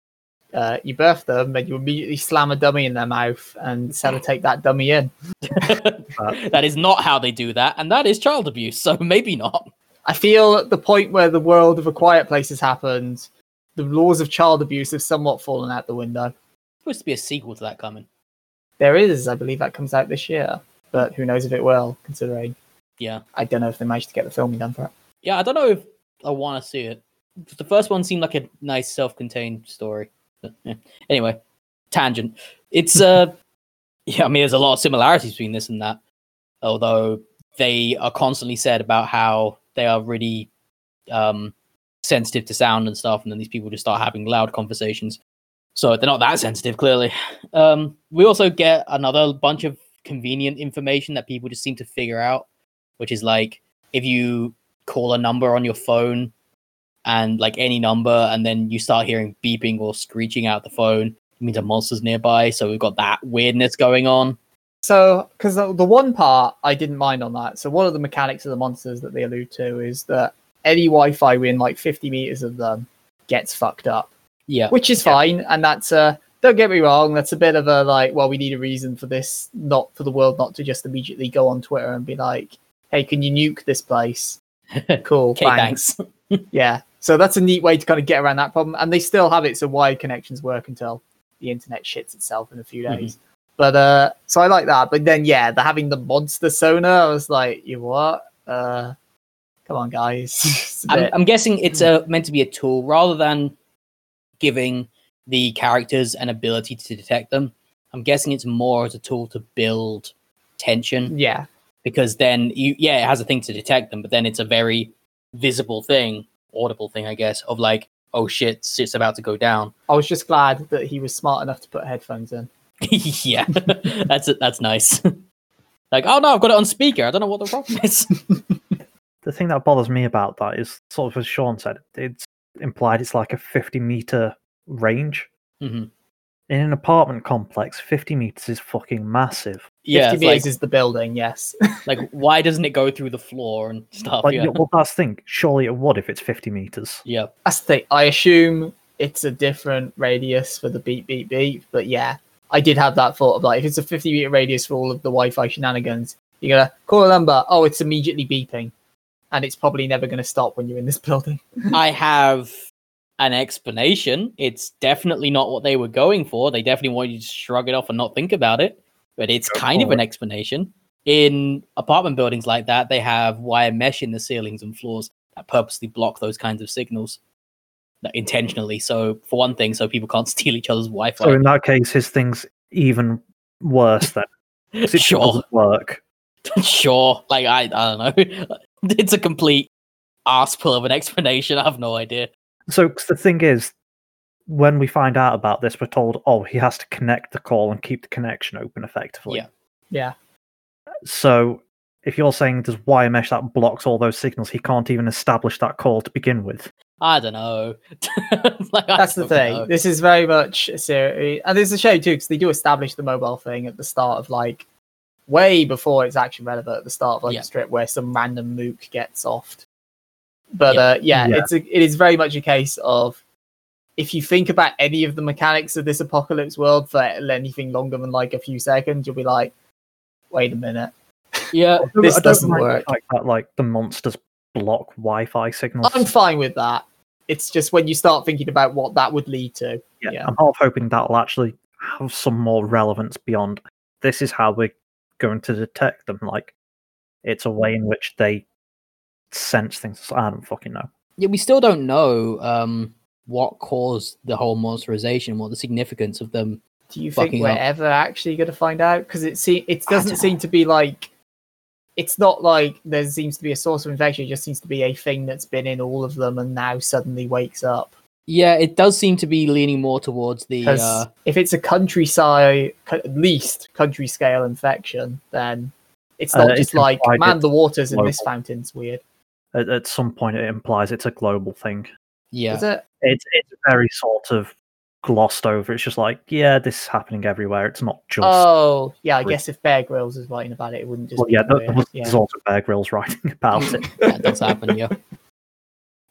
Uh, you birth them, and you immediately slam a dummy in their mouth and sellotape that dummy in. that is not how they do that, and that is child abuse. So maybe not. I feel at the point where the world of a quiet place has happened, the laws of child abuse have somewhat fallen out the window. supposed to be a sequel to that coming. There is, I believe, that comes out this year, but who knows if it will, considering Yeah. I don't know if they managed to get the filming done for it. Yeah, I don't know if I want to see it. The first one seemed like a nice self-contained story. But, yeah. Anyway, tangent. It's uh, yeah. I mean, there's a lot of similarities between this and that. Although they are constantly said about how they are really um sensitive to sound and stuff, and then these people just start having loud conversations. So they're not that sensitive, clearly. Um, we also get another bunch of convenient information that people just seem to figure out, which is like if you call a number on your phone and like any number and then you start hearing beeping or screeching out the phone it means a monster's nearby so we've got that weirdness going on So, because the, the one part I didn't mind on that. So, one of the mechanics of the monsters that they allude to is that any Wi-Fi within like 50 meters of them gets fucked up, yeah which is Yeah. fine. And that's uh, don't get me wrong, that's a bit of a like, well, we need a reason for this, not for the world not to just immediately go on Twitter and be like, hey, can you nuke this place? Cool, thanks. Yeah. So that's a neat way to kind of get around that problem. And they still have it so wired connections work until the internet shits itself in a few Mhm. days. But uh so I like that. But then yeah, the having the monster sonar, I was like, you what? Uh come on guys. I'm, I'm guessing it's a, meant to be a tool rather than giving the characters and ability to detect them i'm guessing it's more as a tool to build tension yeah. because then you yeah it has a thing to detect them but then it's a very visible thing audible thing i guess of like oh shit, shit's about to go down. I was just glad that he was smart enough to put headphones in. yeah, that's. That's nice. like, oh no, I've got it on speaker. I don't know what the problem is. The thing that bothers me about that is sort of as Sean said, it's implied it's like a 50 meter range. Mhm. In an apartment complex, 50 meters is fucking massive. Yeah, 50 it's like, is the building, yes. like why doesn't it go through the floor and stuff? Like, yeah, well, that's the thing. Surely it would if it's 50 meters. yeah. That's the thing. I assume it's a different radius for the beep beep beep, but yeah, I did have that thought of like if it's a 50 meter radius for all of the Wi-Fi shenanigans, you're gonna call a number. Oh, it's immediately beeping, and it's probably never gonna stop when you're in this building. I have an explanation. It's definitely not what they were going for. They definitely wanted you to shrug it off and not think about it. But it's Go kind of an explanation. In apartment buildings like that, they have wire mesh in the ceilings and floors that purposely block those kinds of signals like, intentionally. So, for one thing, so people can't steal each other's Wi Fi. So in that case, his thing's even worse then. it sure, doesn't work. sure. Like, I, I don't know. it's a complete ass pull of an explanation. I have no idea. So 'cause the thing is, when we find out about this, we're told, oh, he has to connect the call and keep the connection open effectively. Yeah. Yeah, So if you're saying there's wire mesh that blocks all those signals, he can't even establish that call to begin with. I don't know. like, I that's the don't thing. know. This is very much a series, and there's a shame too because they do establish the mobile thing at the start of like way before it's actually relevant at the start of like Yeah. a strip where some random mook gets offed. But Yeah. uh, yeah, Yeah. it's a, it is very much a case of if you think about any of the mechanics of this apocalypse world for anything longer than like a few seconds, you'll be like, wait a minute. Yeah, This doesn't work. fact that like the monsters block Wi-Fi signals. I'm fine with that. It's just when you start thinking about what that would lead to. yeah, yeah. I'm half hoping that'll actually have some more relevance beyond. This is how we're going to detect them. Like, it's a way in which they sense things. I don't fucking know. yeah, we still don't know um, what caused the whole monsterization, what the significance of them. Do you think we're up. ever actually going to find out? Because it se- it doesn't dunno. seem to be like it's not like there seems to be a source of infection. It just seems to be a thing that's been in all of them and now suddenly wakes up. Yeah, it does seem to be leaning more towards the. Uh, if it's a countryside, co- at least country scale infection, then it's Uh, not it's just like man, the waters in this fountain's weird. At, at some point, it implies it's a global thing. yeah, Is it? It's it's very sort of glossed over. It's just like, yeah, this is happening everywhere. It's not just. Oh, yeah. I Re- guess if Bear Grylls is writing about it, it wouldn't just. well, be yeah, there, was, yeah. there's also Bear Grylls writing about it. that does happen. Yeah,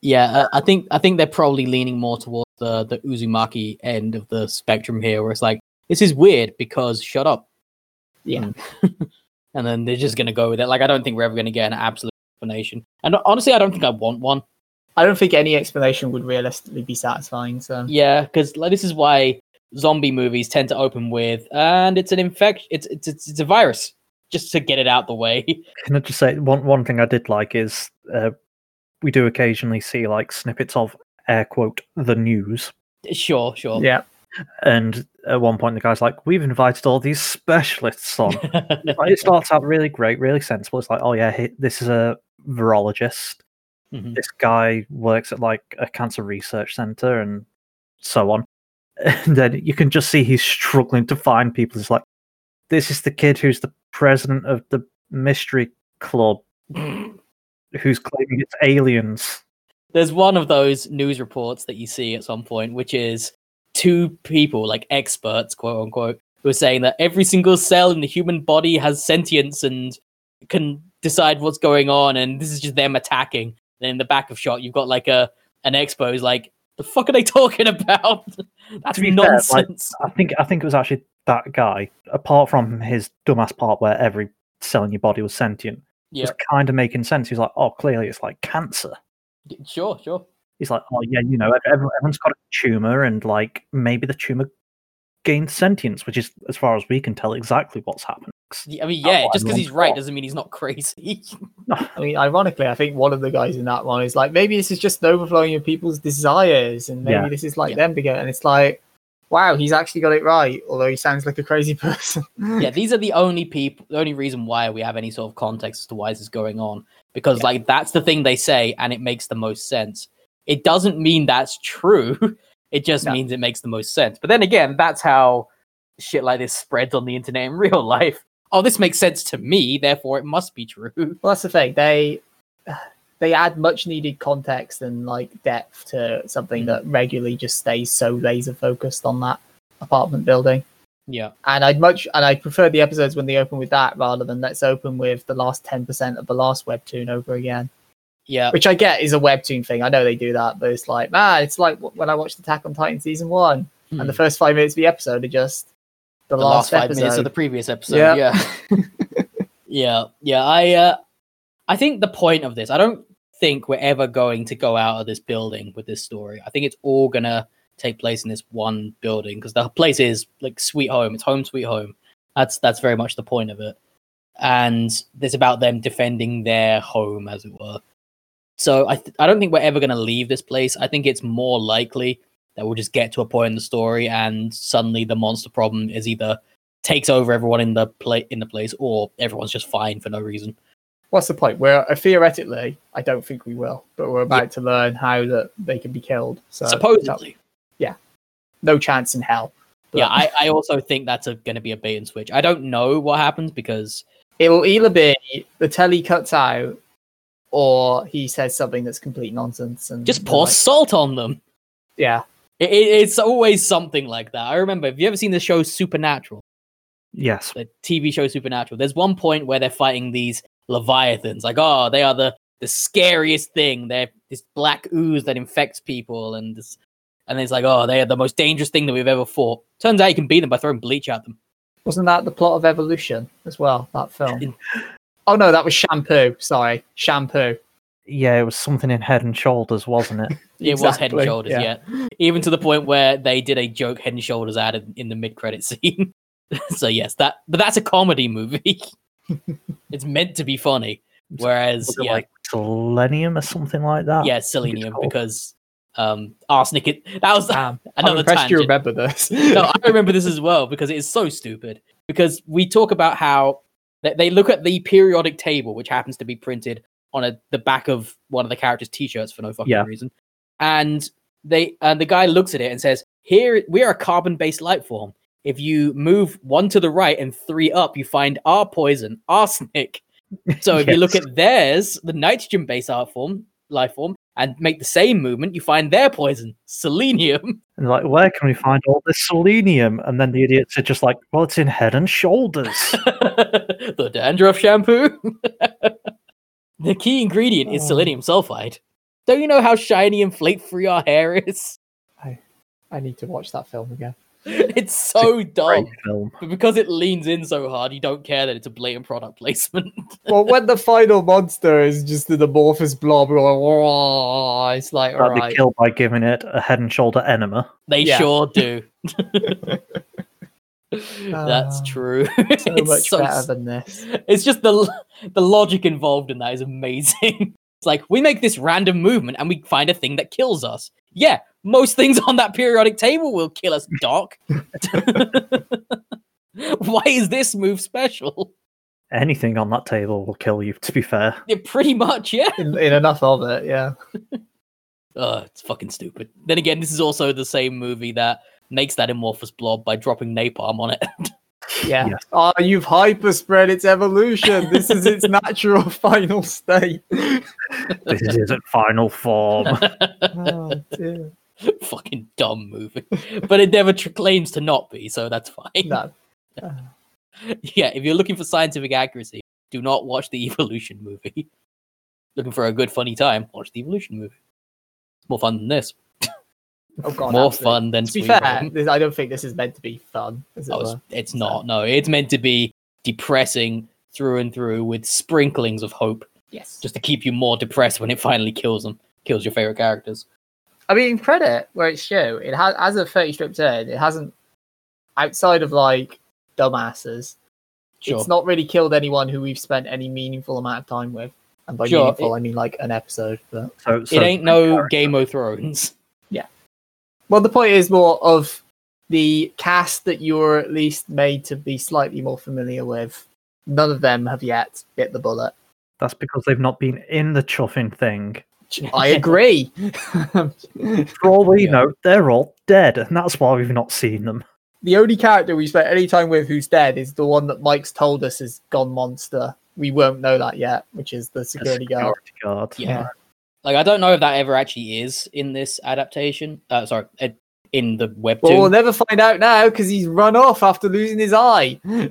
yeah. Uh, I think I think they're probably leaning more towards the the Uzumaki end of the spectrum here, where it's like this is weird because shut up, Yeah. and then they're just gonna go with it. Like I don't think we're ever gonna get an absolute explanation, and honestly, I don't think I want one. I don't think any explanation would realistically be satisfying. So Yeah, because like this is why zombie movies tend to open with, and it's an infection. It's, it's it's it's a virus, just to get it out the way. Can I just say one one thing I did like is uh, we do occasionally see like snippets of air quote the news, sure, sure. yeah, and at one point the guy's like, "We've invited all these specialists on." Like, it starts out really great, really sensible. It's like, "Oh yeah, this is a virologist. Mhm. This guy works at like a cancer research center, and so on." And then you can just see he's struggling to find people. It's like, "This is the kid who's the president of the mystery club." who's claiming it's aliens. There's one of those news reports that you see at some point, which is two people, like experts, quote unquote, who are saying that every single cell in the human body has sentience and can decide what's going on, and this is just them attacking. Then in the back of shot, you've got like a an expo who's like, "The fuck are they talking about? That's be fair, like, nonsense." I think I think it was actually that guy. Apart from his dumbass part where every cell in your body was sentient, yeah, was kind of making sense. He's like, oh, clearly it's like cancer. sure, sure. He's like, oh yeah, you know, everyone, everyone's got a tumor, and like maybe the tumor gained sentience, which is, as far as we can tell, exactly what's happened. I mean, yeah, just because he's right got. doesn't mean he's not crazy. I mean, ironically, I think one of the guys in that one is like, maybe this is just an overflowing of people's desires, and maybe Yeah. this is like Yeah. them together. And it's like, wow, he's actually got it right, although he sounds like a crazy person. yeah, these are the only people, the only reason why we have any sort of context as to why this is going on. Because, Yeah. like, that's the thing they say, and it makes the most sense. It doesn't mean that's true. It just No. means it makes the most sense. But then again, that's how shit like this spreads on the internet in real life. Oh, this makes sense to me, therefore it must be true. Well, that's the thing. They they add much needed context and like depth to something that regularly just stays so laser focused on that apartment building. Yeah. And I'd much and I prefer the episodes when they open with that rather than let's open with the last ten percent of the last webtoon over again. Yeah. Which I get is a webtoon thing. I know they do that, but it's like man, it's like when I watched Attack on Titan season one, and the Hmm. first five minutes of the episode are just the, the last, five episode. minutes of the previous episode. Yeah. Yeah. yeah. Yeah. I uh I think the point of this, I don't think we're ever going to go out of this building with this story. I think it's all gonna take place in this one building because the place is like sweet home. It's home sweet home. That's that's very much the point of it. And it's about them defending their home, as it were. So I th- I don't think we're ever gonna leave this place. I think it's more likely that we'll just get to a point in the story and suddenly the monster problem is either takes over everyone in the play in the place or everyone's just fine for no reason. What's the point? We're uh, theoretically, I don't think we will, but we're about to learn how that they can be killed. So Supposedly. Yeah, no chance in hell. But Yeah, I, I also think that's going to be a bait and switch. I don't know what happens because it will either be the telly cuts out, or he says something that's complete nonsense and just pour like, salt on them. yeah, It, it, it's always something like that. I remember, have you ever seen the show Supernatural? Yes. the TV show Supernatural. There's one point where they're fighting these leviathans. Like, oh, they are the the scariest thing. They're this black ooze that infects people, and this, and it's like, oh, they are the most dangerous thing that we've ever fought. Turns out you can beat them by throwing bleach at them. wasn't that the plot of Evolution as well? That film. Oh no, that was Shampoo. Sorry, Shampoo. Yeah, it was something in Head and Shoulders, wasn't it? It was Head and Shoulders, yeah. yeah. Even to the point where they did a joke Head and Shoulders ad in, in the mid-credit scene. so yes, that but that's a comedy movie. it's meant to be funny. Whereas, Was it yeah, like Selenium or something like that? yeah, I think it's selenium because um arsenic. It, that was Damn, I'm another impressed you remember this. no, I remember this as well because it is so stupid. Because we talk about how they, they look at the periodic table, which happens to be printed on a, the back of one of the characters' t-shirts for no fucking Yeah. reason, and they and the guy looks at it and says, "Here, we are a carbon-based life form. If you move one to the right and three up, you find our poison, arsenic. So if you look at theirs, the nitrogen-based art form, life form, and make the same movement, you find their poison, selenium." And like, where can we find all this selenium? And then the idiots are just like, well, it's in Head and Shoulders. the dandruff shampoo. the key ingredient is Oh. selenium sulfide. Don't you know how shiny and flake free our hair is? I, I need to watch that film again. It's so dumb. Film. But because it leans in so hard, you don't care that it's a blatant product placement. well, when the final monster is just an amorphous blob, we're like, it's like, all That'd be right. killed by giving it a Head and Shoulder enema. they Yeah. sure do. That's Ah, true. So it's much so better than this. it's just the the logic involved in that is amazing. It's like we make this random movement and we find a thing that kills us. Yeah, most things on that periodic table will kill us, Doc. Why is this move special? Anything on that table will kill you, to be fair. Yeah, pretty much, yeah. In, in enough of it, yeah. Uh, it's fucking stupid. Then again, this is also the same movie that makes that amorphous blob by dropping napalm on it. Yeah. Yes. Oh, you've hyperspread its evolution. This is its natural final state. This is its final form. Oh, dear. fucking dumb movie. But it never tr- claims to not be, so that's fine. No. yeah, if you're looking for scientific accuracy, do not watch the Evolution movie. looking for a good, funny time, watch the Evolution movie. It's more fun than this. Oh, God. more absolutely. fun than To be fair, Home. I don't think this is meant to be fun. As it Oh, it's, were. it's So- not. No, it's meant to be depressing through and through with sprinklings of hope, Yes. just to keep you more depressed when it finally kills them, kills your favorite characters. I mean, credit where it's due. It has, as a 30 strip turn, it hasn't, outside of like dumbasses, Sure. it's not really killed anyone who we've spent any meaningful amount of time with. And by Sure, meaningful, I mean like an episode. But So, so it ain't no Game of Thrones. Yeah. Well, the point is more of the cast that you're at least made to be slightly more familiar with. None of them have yet bit the bullet. That's because they've not been in the chuffing thing. I agree. For all we Yeah. know, they're all dead, and that's why we've not seen them. the only character we spent any time with who's dead is the one that Mike's told us is gone monster. We won't know that yet, which is the The security guard. guard. Yeah. Like I don't know if that ever actually is in this adaptation. Uh, sorry, uh, in the webtoon. Well, we'll never find out now because he's run off after losing his eye.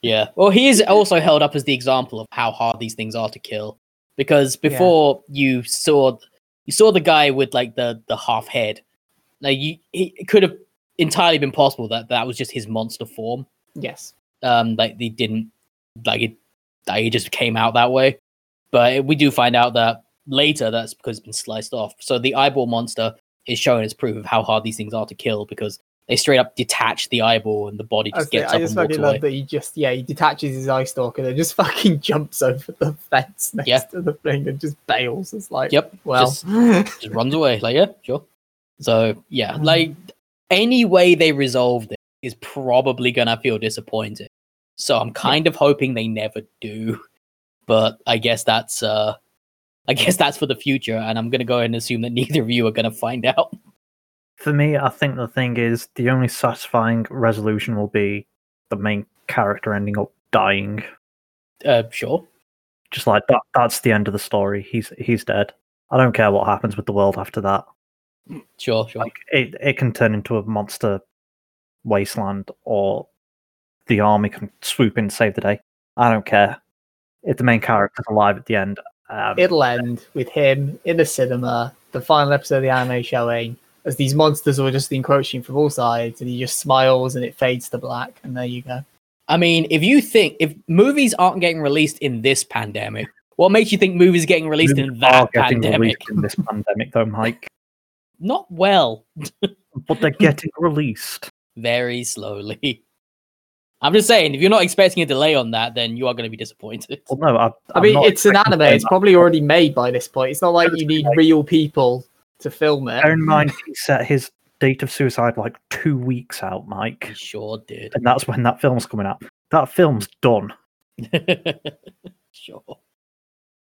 Yeah. Well, he is also held up as the example of how hard these things are to kill. Because before you saw you saw the guy with like the the half head, like you he, it could have entirely been possible that that was just his monster form. yes. Um, like they didn't like it, like he just came out that way. But we do find out that later that's because it's been sliced off. So the eyeball monster is shown as proof of how hard these things are to kill because they straight up detach the eyeball and the body just gets I up just and walks fucking away. love that he just yeah he detaches his eye stalk and then just fucking jumps over the fence next Yeah. to the thing and just bails. It's like Yep, well just- just runs away. Like, yeah, sure. So yeah, Mm. like any way they resolve it is probably gonna feel disappointing. So I'm kind of hoping they never do. But I guess that's uh I guess that's for the future, and I'm gonna go ahead and assume that neither of you are gonna find out. For me, I think the thing is the only satisfying resolution will be the main character ending up dying. Uh sure. Just like that that's the end of the story. He's he's dead. I don't care what happens with the world after that. Sure, sure. Like it, it can turn into a monster wasteland or the army can swoop in and save the day. I don't care. If the main character's alive at the end, um, it'll end with him in the cinema, the final episode of the anime showing, as these monsters are just encroaching from all sides, and he just smiles and it fades to black, and there you go. I mean, if you think if movies aren't getting released in this pandemic, what makes you think movies are getting released in movies are that getting pandemic? released in this pandemic though, Mike. Not well. But they're getting released. very slowly. I'm just saying, if you're not expecting a delay on that, then you are going to be disappointed. Well, no, I, I mean, it's an anime; it's probably already made by this point. It's not like you need real people to film that. Bear it. in mind, he set his date of suicide like two weeks out, Mike, He sure did. and that's when that film's coming out. That film's done. sure.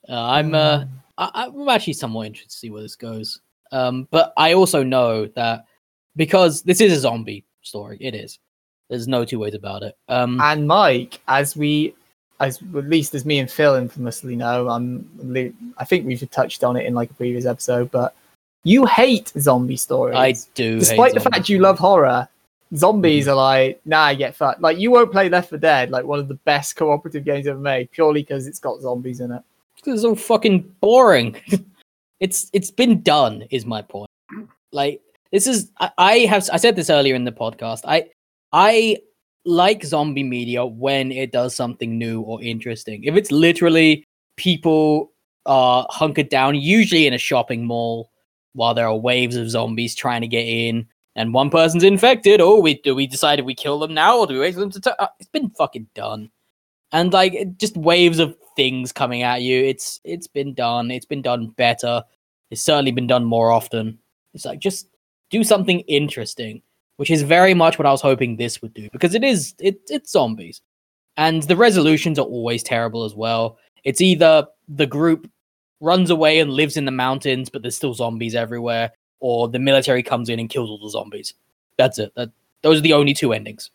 Uh, I'm uh, I, I'm actually somewhat interested to see where this goes. Um, but I also know that because this is a zombie story, it is. There's no two ways about it. Um, And Mike, as we, as at least as me and Phil infamously know, I'm, I think we've touched on it in like a previous episode, but you hate zombie stories. I do. hate Despite the fact you love horror, zombies mm. are like, nah, I get fucked. Like you won't play Left 4 Dead, like one of the best cooperative games ever made, purely because it's got zombies in it. It's so fucking boring. it's it's been done, is my point. Like this is I, I have I said this earlier in the podcast. I I like zombie media when it does something new or interesting. If it's literally people are hunkered down, usually in a shopping mall, while there are waves of zombies trying to get in, and one person's infected. Oh, we do we decided we kill them now, or do we wait for them to? turn? Uh, it's been fucking done and like just waves of things coming at you it's it's been done it's been done better it's certainly been done more often it's like just do something interesting which is very much what i was hoping this would do because it is it, it's zombies and the resolutions are always terrible as well it's either the group runs away and lives in the mountains but there's still zombies everywhere or the military comes in and kills all the zombies that's it that, those are the only two endings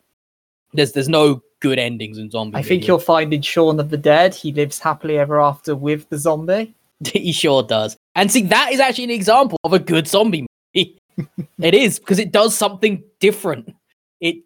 there's there's no good endings in zombie I think you'll find in Shaun of the Dead, he lives happily ever after with the zombie. he sure does. And see, that is actually an example of a good zombie movie. it is because it does something different. It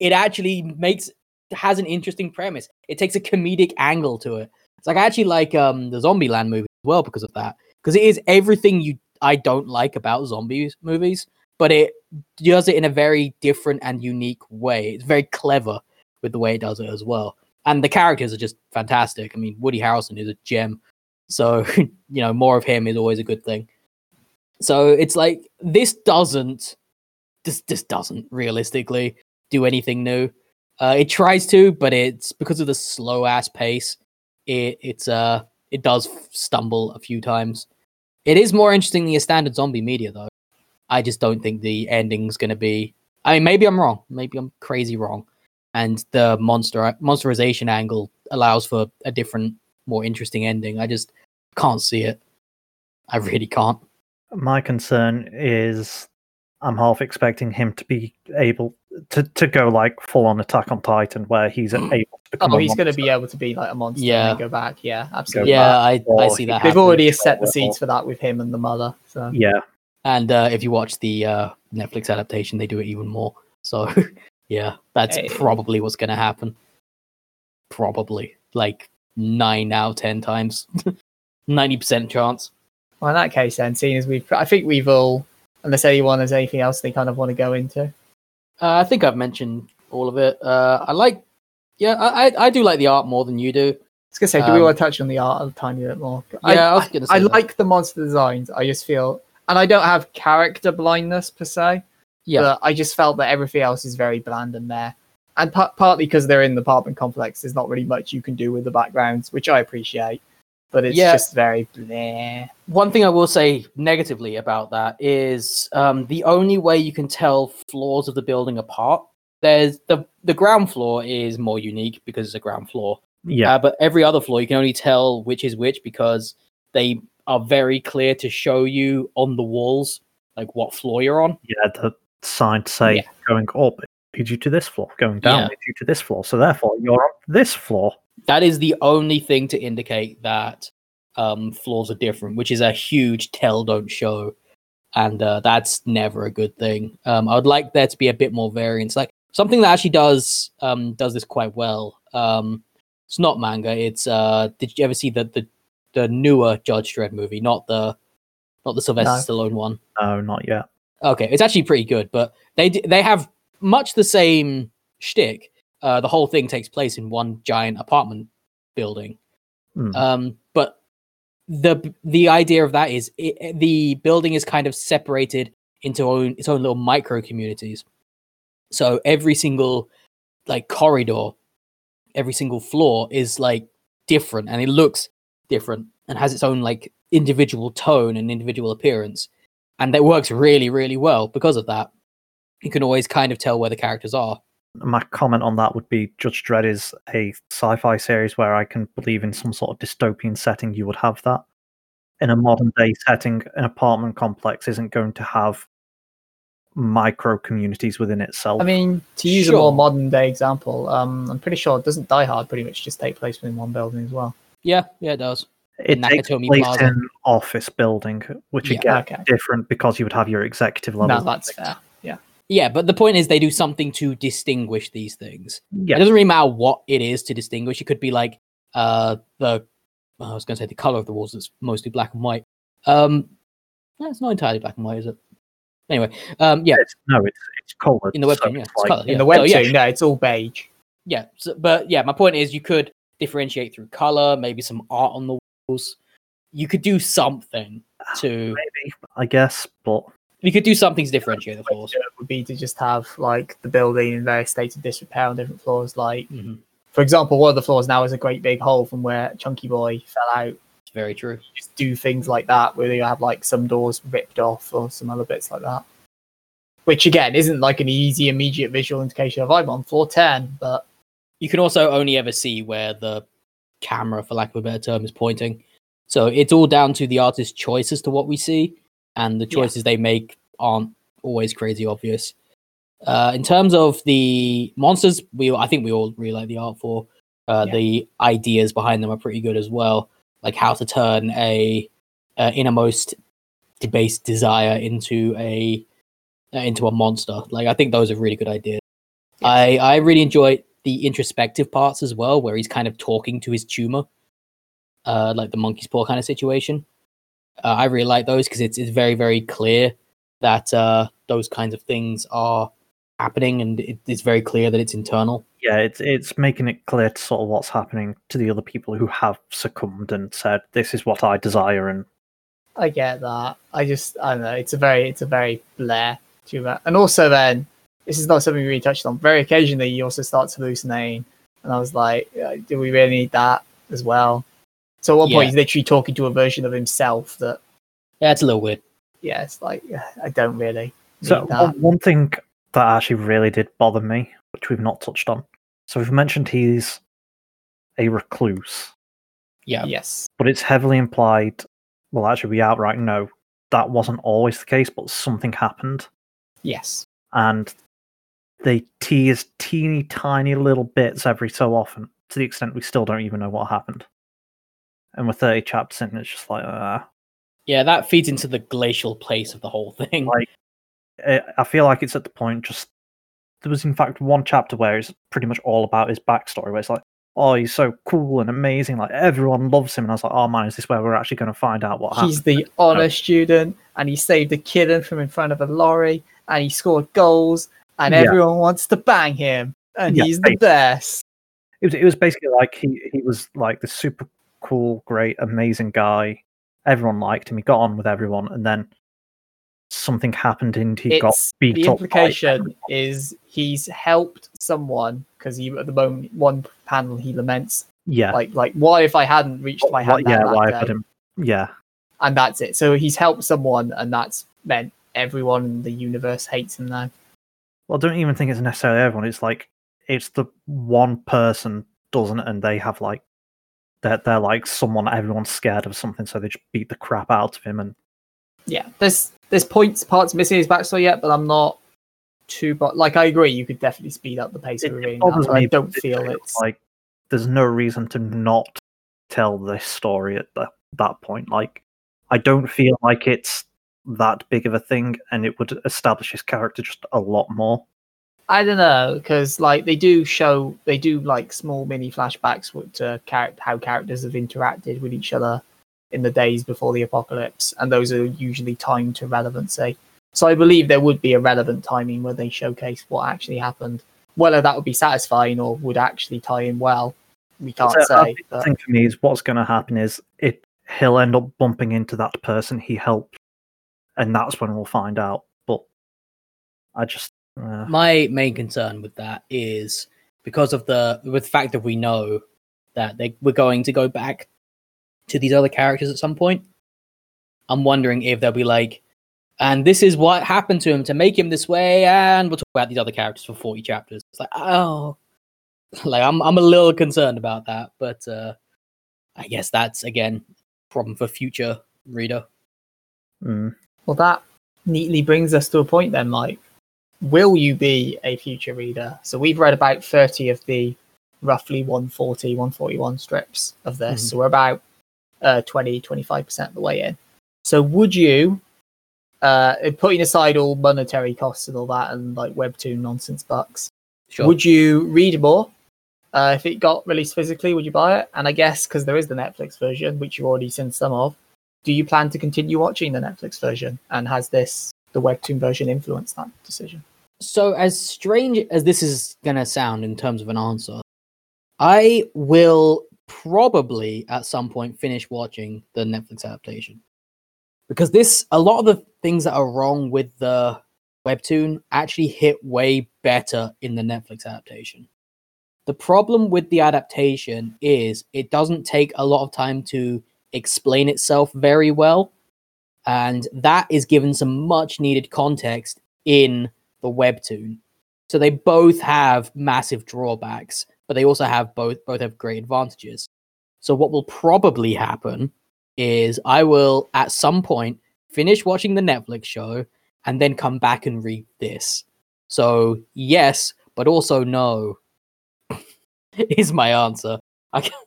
it actually makes has an interesting premise. It takes a comedic angle to it. It's like I actually like um the Zombieland movie well because of that. Because it is everything you I don't like about zombies movies, but it does it in a very different and unique way. It's very clever with the way it does it as well. And the characters are just fantastic. I mean, Woody Harrelson is a gem. So, you know, more of him is always a good thing. So it's like this doesn't this this doesn't realistically do anything new. Uh, it tries to, but it's because of the slow ass pace. It it's uh it does stumble a few times. It is more interesting than your standard zombie media though. I just don't think the ending's gonna be. I mean, maybe I'm wrong. Maybe I'm crazy wrong. And the monster monsterization angle allows for a different, more interesting ending. I just can't see it. I really can't. My concern is I'm half expecting him to be able to, to go like full on Attack on Titan, where he's able to. Oh, he's going to be able to be like a monster Yeah. and go back. Yeah, absolutely. Yeah, I, I see that. They've happening. already set the seeds for that with him and the mother. So Yeah, And uh, if you watch the uh, Netflix adaptation, they do it even more. So yeah, that's Hey. probably what's going to happen. Probably like nine out of ten times, ninety percent chance. well, in that case, then, seeing as we've, I think we've all, unless anyone has anything else they kind of want to go into. Uh, I think I've mentioned all of it. Uh, I like, yeah, I, I I do like the art more than you do. I was gonna say, do we Um, want to touch on the art a tiny bit more? Yeah, I, was going to say I that. like the monster designs. I just feel, and I don't have character blindness per se. Yeah. but I just felt that everything else is very bland and there. And pa- partly because they're in the apartment complex, there's not really much you can do with the backgrounds, which I appreciate. But it's Yeah. just very bleh. One thing I will say negatively about that is um, the only way you can tell floors of the building apart. There's the the ground floor is more unique because it's a ground floor. yeah, Uh, but every other floor, you can only tell which is which because they are very clear to show you on the walls like what floor you're on. yeah. The sign to say Yeah. going up leads you to this floor, going down Yeah. leads you to this floor. So therefore, you're on this floor. That is the only thing to indicate that um, floors are different, which is a huge tell don't show, and uh, that's never a good thing. Um, I would like there to be a bit more variance, like something that actually does um, does this quite well. Um, it's not manga. It's uh, did you ever see the the, the newer Judge Dredd movie, not the not the Sylvester Stallone one? No, not yet. Okay, it's actually pretty good, but they d- they have much the same shtick. Uh, the whole thing takes place in one giant apartment building. Hmm. Um, but the the idea of that is it, the building is kind of separated into own, its own little micro communities. So every single like corridor, every single floor is like different, and it looks different and has its own like individual tone and individual appearance, and that works really really well because of that. You can always kind of tell where the characters are. My comment on that would be Judge Dredd is a sci-fi series where I can believe in some sort of dystopian setting you would have that. In a modern day setting, an apartment complex isn't going to have micro communities within itself. I mean, to use a more modern day example, um, I'm pretty sure doesn't Die Hard pretty much just take place within one building as well? Yeah, yeah, it does. it takes Nakatomi place Plaza. in office building, which Yeah. again Okay. different because you would have your executive level. No, that's fair. Yeah. Yeah, but the point is they do something to distinguish these things. Yeah, It doesn't really matter what it is to distinguish. It could be like uh the I was going to say the color of the walls is mostly black and white. Um, no, it's not entirely black and white, is it? Anyway, um, yeah, it's, no, it's it's coloured. in the so webtoon, yeah, it's it's like- colour, In yeah. the So, webtoon, yeah, no, it's all beige. yeah. So, but yeah, my point is you could differentiate through color, maybe some art on the walls. You could do something to maybe I guess, but you could do something to differentiate the floors. it would be to just have like the building in various states of disrepair on different floors. Like, Mhm. for example, one of the floors now is a great big hole from where Chunky Boy fell out. It's very true. Just do things like that where you have like some doors ripped off or some other bits like that. Which again isn't like an easy, immediate visual indication of I'm on floor ten, but you can also only ever see where the camera, for lack of a better term, is pointing. So it's all down to the artist's choice as to what we see, and the Yeah. choices they make aren't always crazy obvious. Uh, in terms of the monsters, we I think we all really like the art for. Uh, Yeah. The ideas behind them are pretty good as well, like how to turn a uh, innermost debased desire into a uh, into a monster. Like I think those are really good ideas. I I really enjoy the introspective parts as well, where he's kind of talking to his tumor, uh, like the monkey's paw kind of situation. Uh, I really like those because it's it's very very clear that uh, those kinds of things are happening, and it, it's very clear that it's internal. yeah, it's it's making it clear to sort of what's happening to the other people who have succumbed and said, "This is what I desire," and I get that. I just I don't know. It's a very it's a very blair tumor, and also then this is not something we really touched on. Very occasionally, you also starts hallucinating, and I was like, uh, do we really need that as well? So at one Yeah. point, he's literally talking to a version of himself that Yeah, it's a little weird. yeah, it's like yeah, I don't really So that. one, one thing that actually really did bother me, which we've not touched on. So we've mentioned he's a recluse, Yeah, Yes, but it's heavily implied well, actually, we outright know that wasn't always the case, but something happened, Yes. and they tease teeny tiny little bits every so often to the extent we still don't even know what happened. And we're 30 chapters in, it's just like, uh, Yeah, that feeds into the glacial place of the whole thing. like eh, I feel like it's at the point just there was in fact one chapter where it's pretty much all about his backstory where it's like oh he's so cool and amazing like everyone loves him and I was like oh man is this where we're actually going to find out what happened He's the honor student, and he saved a kid from in front of a lorry, and he scored goals, and Yeah. everyone wants to bang him, and Yeah, he's the best. it was, it was basically like he, he was like the super cool great amazing guy everyone liked him he got on with everyone and then something happened and he got It's beat the up by implication is he's helped someone because he at the moment one panel he laments yeah like like why if I hadn't reached my hand yeah why I day? put him yeah and that's it. So he's helped someone, and that's meant everyone in the universe hates him now. Well, I don't even think it's necessarily everyone. It's like it's the one person doesn't, and they have like they're they're like someone everyone's scared of something, so they just beat the crap out of him. And Yeah, there's there's points parts missing his backstory yet, but I'm not too. But like I agree, you could definitely speed up the pace of it, reading that. But I don't feel it's like there's no reason to not tell this story at that that point. Like I don't feel like it's that big of a thing, and it would establish his character just a lot more. I don't know because like they do show they do like small mini flashbacks with to char- how characters have interacted with each other in the days before the apocalypse, and those are usually timed to relevancy. So I believe there would be a relevant timing where they showcase what actually happened. Whether that would be satisfying or would actually tie in well, we can't So I say. think the thing for me is what's going to happen is it he'll end up bumping into that person he helped, and that's when we'll find out. But I just uh, My main concern with that is because of the with the fact that we know that they we're going to go back to these other characters at some point. I'm wondering if they'll be like, and this is what happened to him to make him this way, and we'll talk about these other characters for 40 chapters. It's like, oh, like I'm I'm a little concerned about that, but uh I guess that's again problem for future reader. mm, Well, that neatly brings us to a point then, Mike. Will you be a future reader? So we've read about 30 of the roughly 140, 141 strips of this. Mhm. So we're about uh, 20, 25% of the way in. So would you, uh, putting aside all monetary costs and all that and like webtoon nonsense bucks, Sure. would you read more? Uh, if it got released physically, would you buy it? And I guess because there is the Netflix version, which you've already seen some of, do you plan to continue watching the Netflix version? And has this the webtoon version influenced that decision? So, as strange as this is going to sound in terms of an answer, I will probably at some point finish watching the Netflix adaptation. Because this, a lot of the things that are wrong with the webtoon actually hit way better in the Netflix adaptation. The problem with the adaptation is it doesn't take a lot of time to explain itself very well. And that is given some much needed context in the webtoon. So they both have massive drawbacks, but they also have both both have great advantages. So what will probably happen is I will at some point finish watching the Netflix show and then come back and read this. So yes, but also no is my answer. I, ca-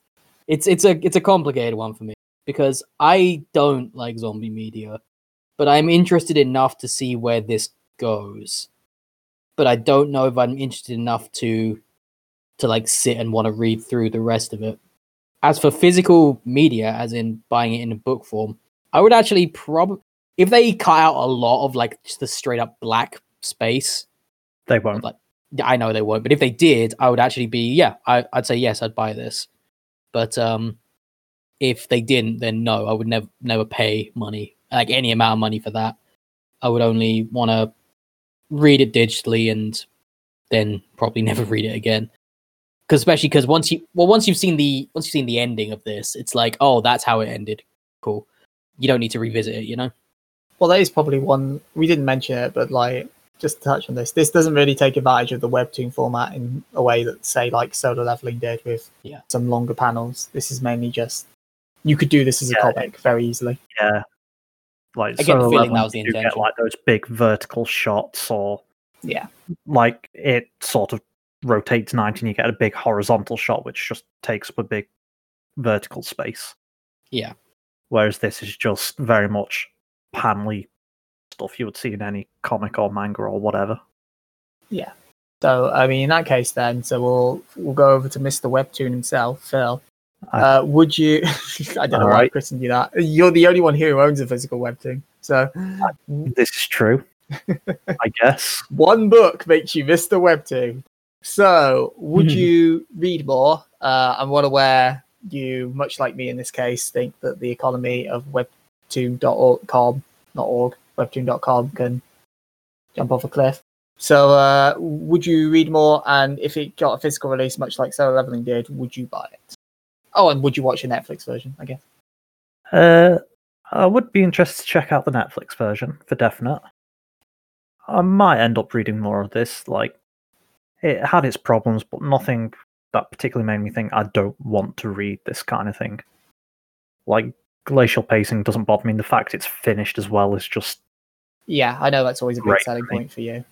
it's it's a it's a complicated one for me because I don't like zombie media, but I'm interested enough to see where this goes. But I don't know if I'm interested enough to to like sit and want to read through the rest of it. As for physical media, as in buying it in a book form, I would actually probably if they cut out a lot of like just the straight up black space. they won't. Like I know they won't, but if they did, I would actually be yeah. I, I'd say yes, I'd buy this. But um, if they didn't, then no, I would never never pay money like any amount of money for that. I would only want to read it digitally and then probably never read it again. Because especially because once you well once you've seen the once you've seen the ending of this, it's like oh that's how it ended. Cool. You don't need to revisit it, you know. Well, that is probably one we didn't mention it, but like just to touch on this, this doesn't really take advantage of the webtoon format in a way that say like solo leveling did with Yeah. some longer panels. This is mainly just you could do this as a Yeah. comic very easily. Yeah. Like I get the Solo feeling that Leveling, was the you get like those big vertical shots, or Yeah. like it sort of rotates 90 and you get a big horizontal shot, which just takes up a big vertical space. Yeah. Whereas this is just very much panely stuff you would see in any comic or manga or whatever. Yeah. So I mean, in that case, then, so we'll we'll go over to Mr. Webtoon himself, Phil. I- Uh, would you? I don't know why I christened you that. You're the only one here who owns a physical Webtoon. So This is true, I guess. one book makes you Mr. Webtoon. So would Mhm. you read more? Uh, I'm well aware you, much like me in this case, think that the economy of webtoon.com, not org, webtoon.com can jump off a cliff. So uh, would you read more? And if it got a physical release, much like Solo Leveling did, would you buy it? Oh, and would you watch a Netflix version? I guess. Uh, I would be interested to check out the Netflix version for definite. I might end up reading more of this. Like, it had its problems, but nothing that particularly made me think I don't want to read this kind of thing. Like, glacial pacing doesn't bother me. and The fact it's finished as well is just, Yeah, I know that's always a big selling point for you.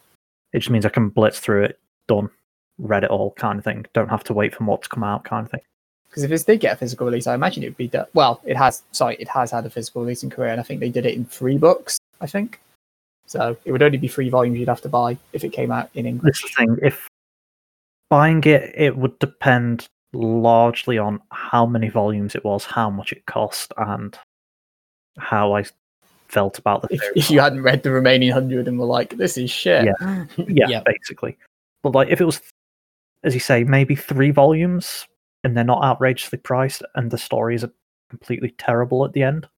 it just means I can blitz through it, done, read it all kind of thing. Don't have to wait for more to come out kind of thing. Because if this did get a physical release, I imagine it would be done. Well, it has. Sorry, it has had a physical release in Korea, and I think they did it in three books. I think. So it would only be three volumes you'd have to buy if it came out in English. the thing. If buying it, it would depend largely on how many volumes it was, how much it cost, and how I felt about the If, if you hadn't read the remaining hundred and were like, "This is shit," mm. yeah, Yeah. basically. But like, if it was, as you say, maybe three volumes, and they're not outrageously priced, and the stories are completely terrible at the end,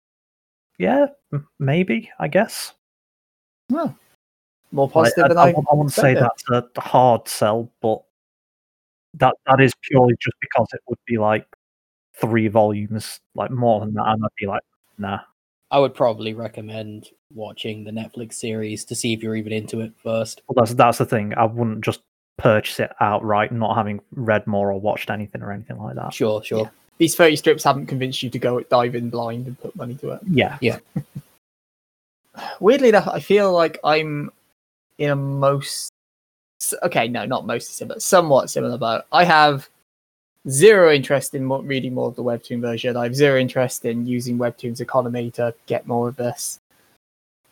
yeah, m- maybe I guess. more positive I, than I, I, won't- I wouldn't say expected. that's a hard sell, but that that is purely just because it would be like three volumes, like more than that, and I'd be like, nah. I would probably recommend watching the Netflix series to see if you're even into it first. Well, that's that's the thing. I wouldn't just purchase it outright, not having read more or watched anything or anything like that. Sure, sure. These thirty strips haven't convinced you to go dive in blind and put money to it. Yeah, yeah, weirdly enough, I feel like I'm in a most okay, no, not mostly similar, somewhat similar but I have zero interest in reading more of the webtoon version. I have zero interest in using webtoon's economy to get more of this.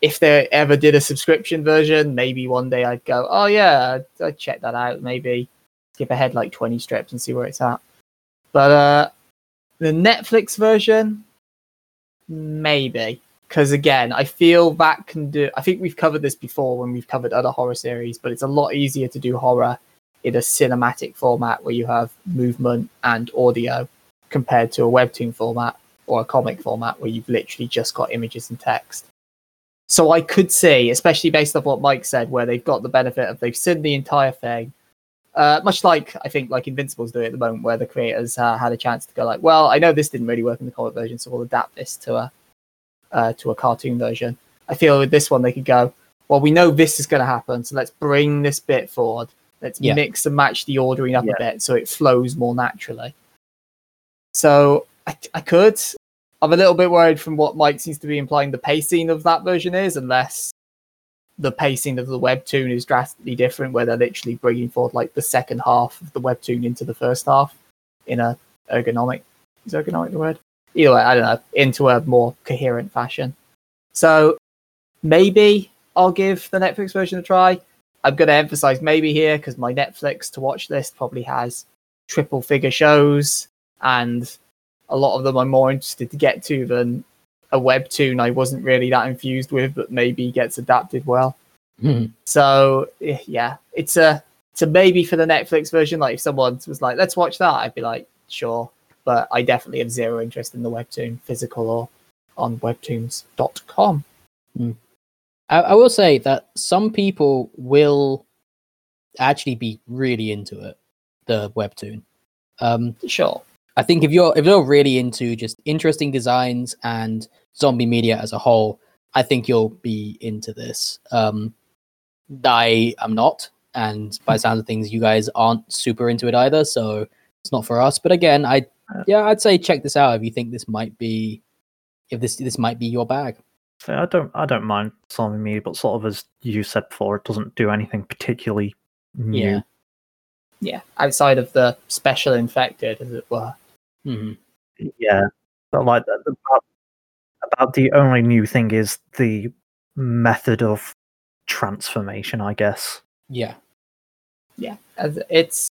If they ever did a subscription version, maybe one day I'd go, oh yeah, I'd, I'd check that out. Maybe skip ahead like twenty strips and see where it's at. But uh, the Netflix version, maybe because again i feel that can do i think we've covered this before when we've covered other horror series but it's a lot easier to do horror in a cinematic format where you have movement and audio compared to a webtoon format or a comic format where you've literally just got images and text. So i could see especially based off what mike said where they've got the benefit of they've seen the entire thing. Uh, much like I think like Invincible's doing at the moment, where the creators uh, had a chance to go like, well, I know this didn't really work in the comic version, so we'll adapt this to a uh, to a cartoon version. I feel with this one they could go, well, we know this is going to happen, so let's bring this bit forward. Let's Yeah. mix and match the ordering up Yeah. a bit so it flows more naturally. So I, I could. I'm a little bit worried from what Mike seems to be implying the pacing of that version is, unless the pacing of the webtoon is drastically different, where they're literally bringing forward like the second half of the webtoon into the first half in a ergonomic is ergonomic the word? Either way, I don't know, into a more coherent fashion. So maybe I'll give the Netflix version a try. I'm going to emphasize maybe here because my Netflix to watch list probably has triple figure shows, and a lot of them I'm more interested to get to than a webtoon I wasn't really that infused with, but maybe gets adapted well. Mhm. So yeah, it's a it's a maybe for the Netflix version. Like if someone was like, "Let's watch that," I'd be like, "Sure," but I definitely have zero interest in the webtoon, physical or on webtoons.com. I, I will say that some people will actually be really into it, the webtoon. Um, Sure. I think if you're if you're really into just interesting designs and zombie media as a whole, I think you'll be into this. Um, I am not, and by sounds of things, you guys aren't super into it either, so it's not for us. But again, I yeah, I'd say check this out if you think this might be, if this this might be your bag. So I don't I don't mind zombie me, but sort of as you said before, it doesn't do anything particularly new. Yeah. Yeah, outside of the special infected, as it were. hmm Yeah, but like about, about the only new thing is the method of transformation, I guess. Yeah. Yeah, as it's.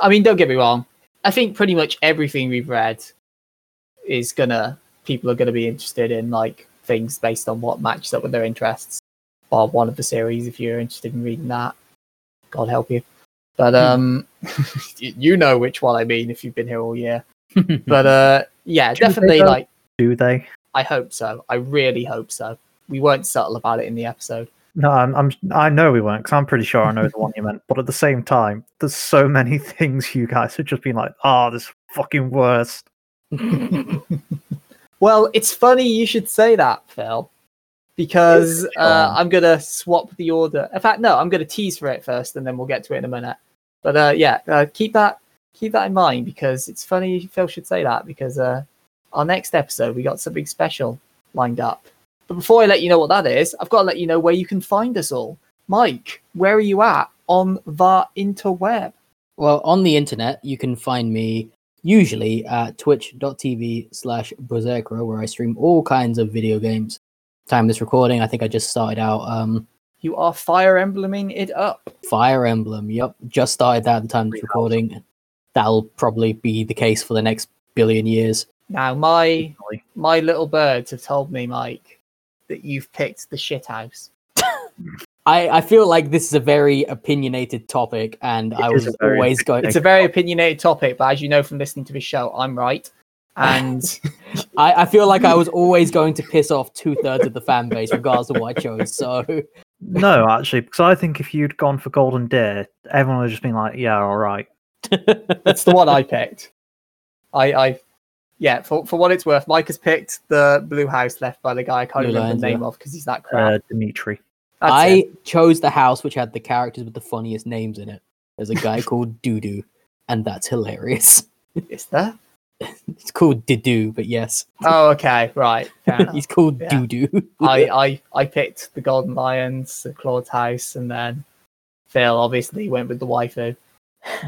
I mean, don't get me wrong. I think pretty much everything we've read is gonna people are gonna be interested in like things based on what matches up with their interests. Or one of the series, if you're interested in reading that, God help you. But um, you know which one I mean if you've been here all year. But uh, yeah, Do definitely. Like, Do they? I hope so. I really hope so. We weren't subtle about it in the episode. No, I'm, I'm I know we weren't because I'm pretty sure I know the one you meant. But at the same time, there's so many things you guys have just been like, "Oh, this fucking worst." Well, it's funny you should say that, Phil, because uh, I'm gonna swap the order. In fact, no, I'm gonna tease for it first, and then we'll get to it in a minute. But uh, yeah, uh, keep that keep that in mind because it's funny Phil should say that because uh, our next episode we got something special lined up. But before I let you know what that is, I've got to let you know where you can find us all. Mike, where are you at on the interweb? Well, on the internet, you can find me usually at twitch.tv slash berserker, where I stream all kinds of video games. Time this recording, I think I just started out um, You are Fire Embleming it up. Fire Emblem. Yep, just started that at the time of this recording. That'll probably be the case for the next billion years. Now, my my little birds have told me, Mike, that you've picked the shit house. I, I feel like this is a very opinionated topic, and I was very always going. It's a very opinionated topic, but as you know from listening to the show, I'm right. And I, I feel like I was always going to piss off two thirds of the fan base, regardless of what I chose. So No, actually, because I think if you'd gone for Golden Deer, everyone would have just been like, "Yeah, all right." that's the one I picked. I, I, yeah, for, for what it's worth, Mike has picked the blue house left by the guy I can't Blue remember Lions, the name yeah. of because he's that crap. Uh, Dimitri. That's I it. chose the house which had the characters with the funniest names in it. There's a guy called Doodoo, and that's hilarious. Is there? It's called Dedue, but yes, Oh, okay, right. He's called Yeah. Doodoo. I, I, I picked the Golden Lions, the Claude's house, and then Phil obviously went with the waifu.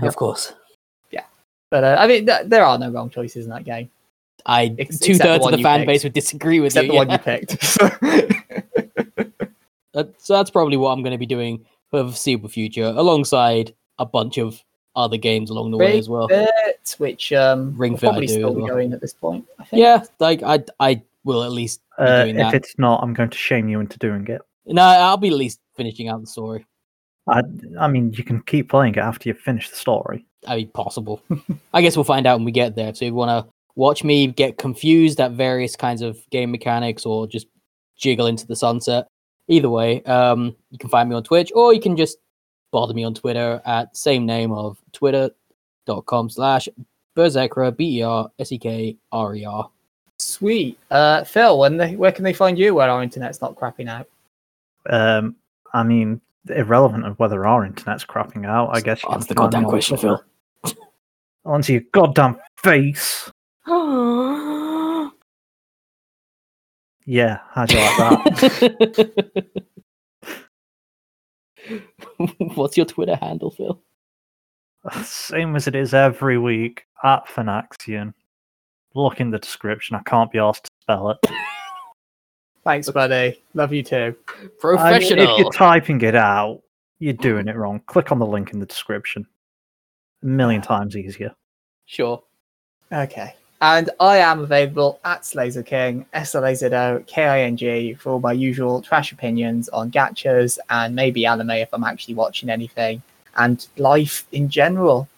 of course. Yeah. But uh, I mean, th- there are no wrong choices in that game, I two thirds of the fan picked. base would disagree with except you. the one you picked. That- so that's probably what I'm going to be doing for the foreseeable future, alongside a bunch of other games along the way as well. Bit, which um, Ring will Fit I probably do still well. going at this point. I think. Yeah, like I, I will at least be Uh, doing if that. it's not, I'm going to shame you into doing it. No, I'll be at least finishing out the story. I, I mean, you can keep playing it after you've finished the story. I mean, possible. I guess we'll find out when we get there. So if you want to watch me get confused at various kinds of game mechanics or just jiggle into the sunset, either way, um, you can find me on Twitch or you can just bother me on Twitter at same name of twitter.com slash berserker, B-E-R-S-E-K-R-E-R. Sweet. Uh, Phil, when they, where can they find you where our internet's not crapping out? Um, I mean, irrelevant of whether our internet's crapping out. I guess. you Answer the goddamn question, Phil. Onto your goddamn face. Yeah, how'd you like that? What's your Twitter handle, Phil? Same as it is every week at Fanaxian. Look in the description. I can't be asked to spell it. Thanks, buddy. Love you too. I mean, Professional. if you're typing it out, you're doing it wrong. Click on the link in the description. A million times easier. Sure. Okay. And I am available at Slazer King, S L A Z O K I N G, for all my usual trash opinions on gachas and maybe anime if I'm actually watching anything, and life in general.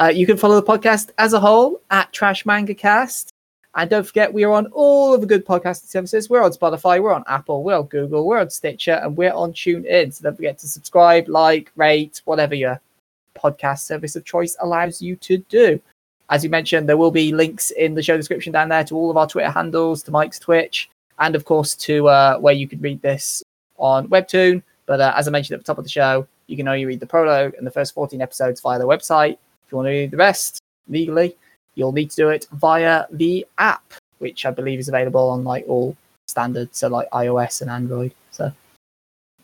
Uh, you can follow the podcast as a whole at Trash Manga Cast. And don't forget, we are on all of the good podcasting services. We're on Spotify, we're on Apple, we're on Google, we're on Stitcher, and we're on TuneIn. So don't forget to subscribe, like, rate, whatever your podcast service of choice allows you to do. As you mentioned, there will be links in the show description down there to all of our Twitter handles, to Mike's Twitch, and of course to uh, where you can read this on Webtoon. But uh, as I mentioned at the top of the show, you can only read the prologue and the first 14 episodes via the website. If you want to read the rest legally, you'll need to do it via the app, which I believe is available on like all standards, so like iOS and Android. So,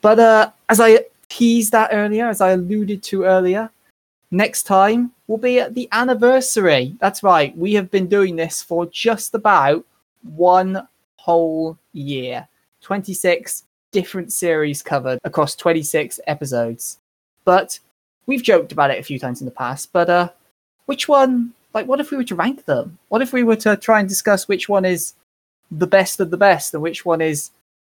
but uh, as I teased that earlier, as I alluded to earlier, next time will be at the anniversary. That's right, we have been doing this for just about one whole year. 26 different series covered across 26 episodes. But we've joked about it a few times in the past, but uh which one like what if we were to rank them? What if we were to try and discuss which one is the best of the best and which one is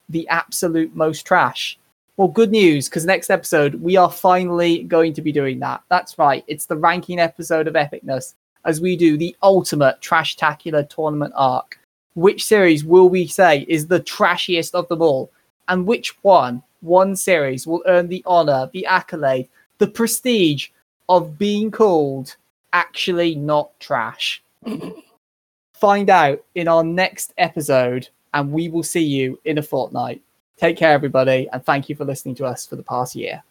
the absolute most trash? Well, good news, because next episode we are finally going to be doing that. That's right, it's the ranking episode of Epicness as we do the ultimate trash tacular tournament arc. Which series will we say is the trashiest of them all? And which one, one series, will earn the honor, the accolade, the prestige of being called actually not trash? Find out in our next episode, and we will see you in a fortnight. Take care, everybody, and thank you for listening to us for the past year.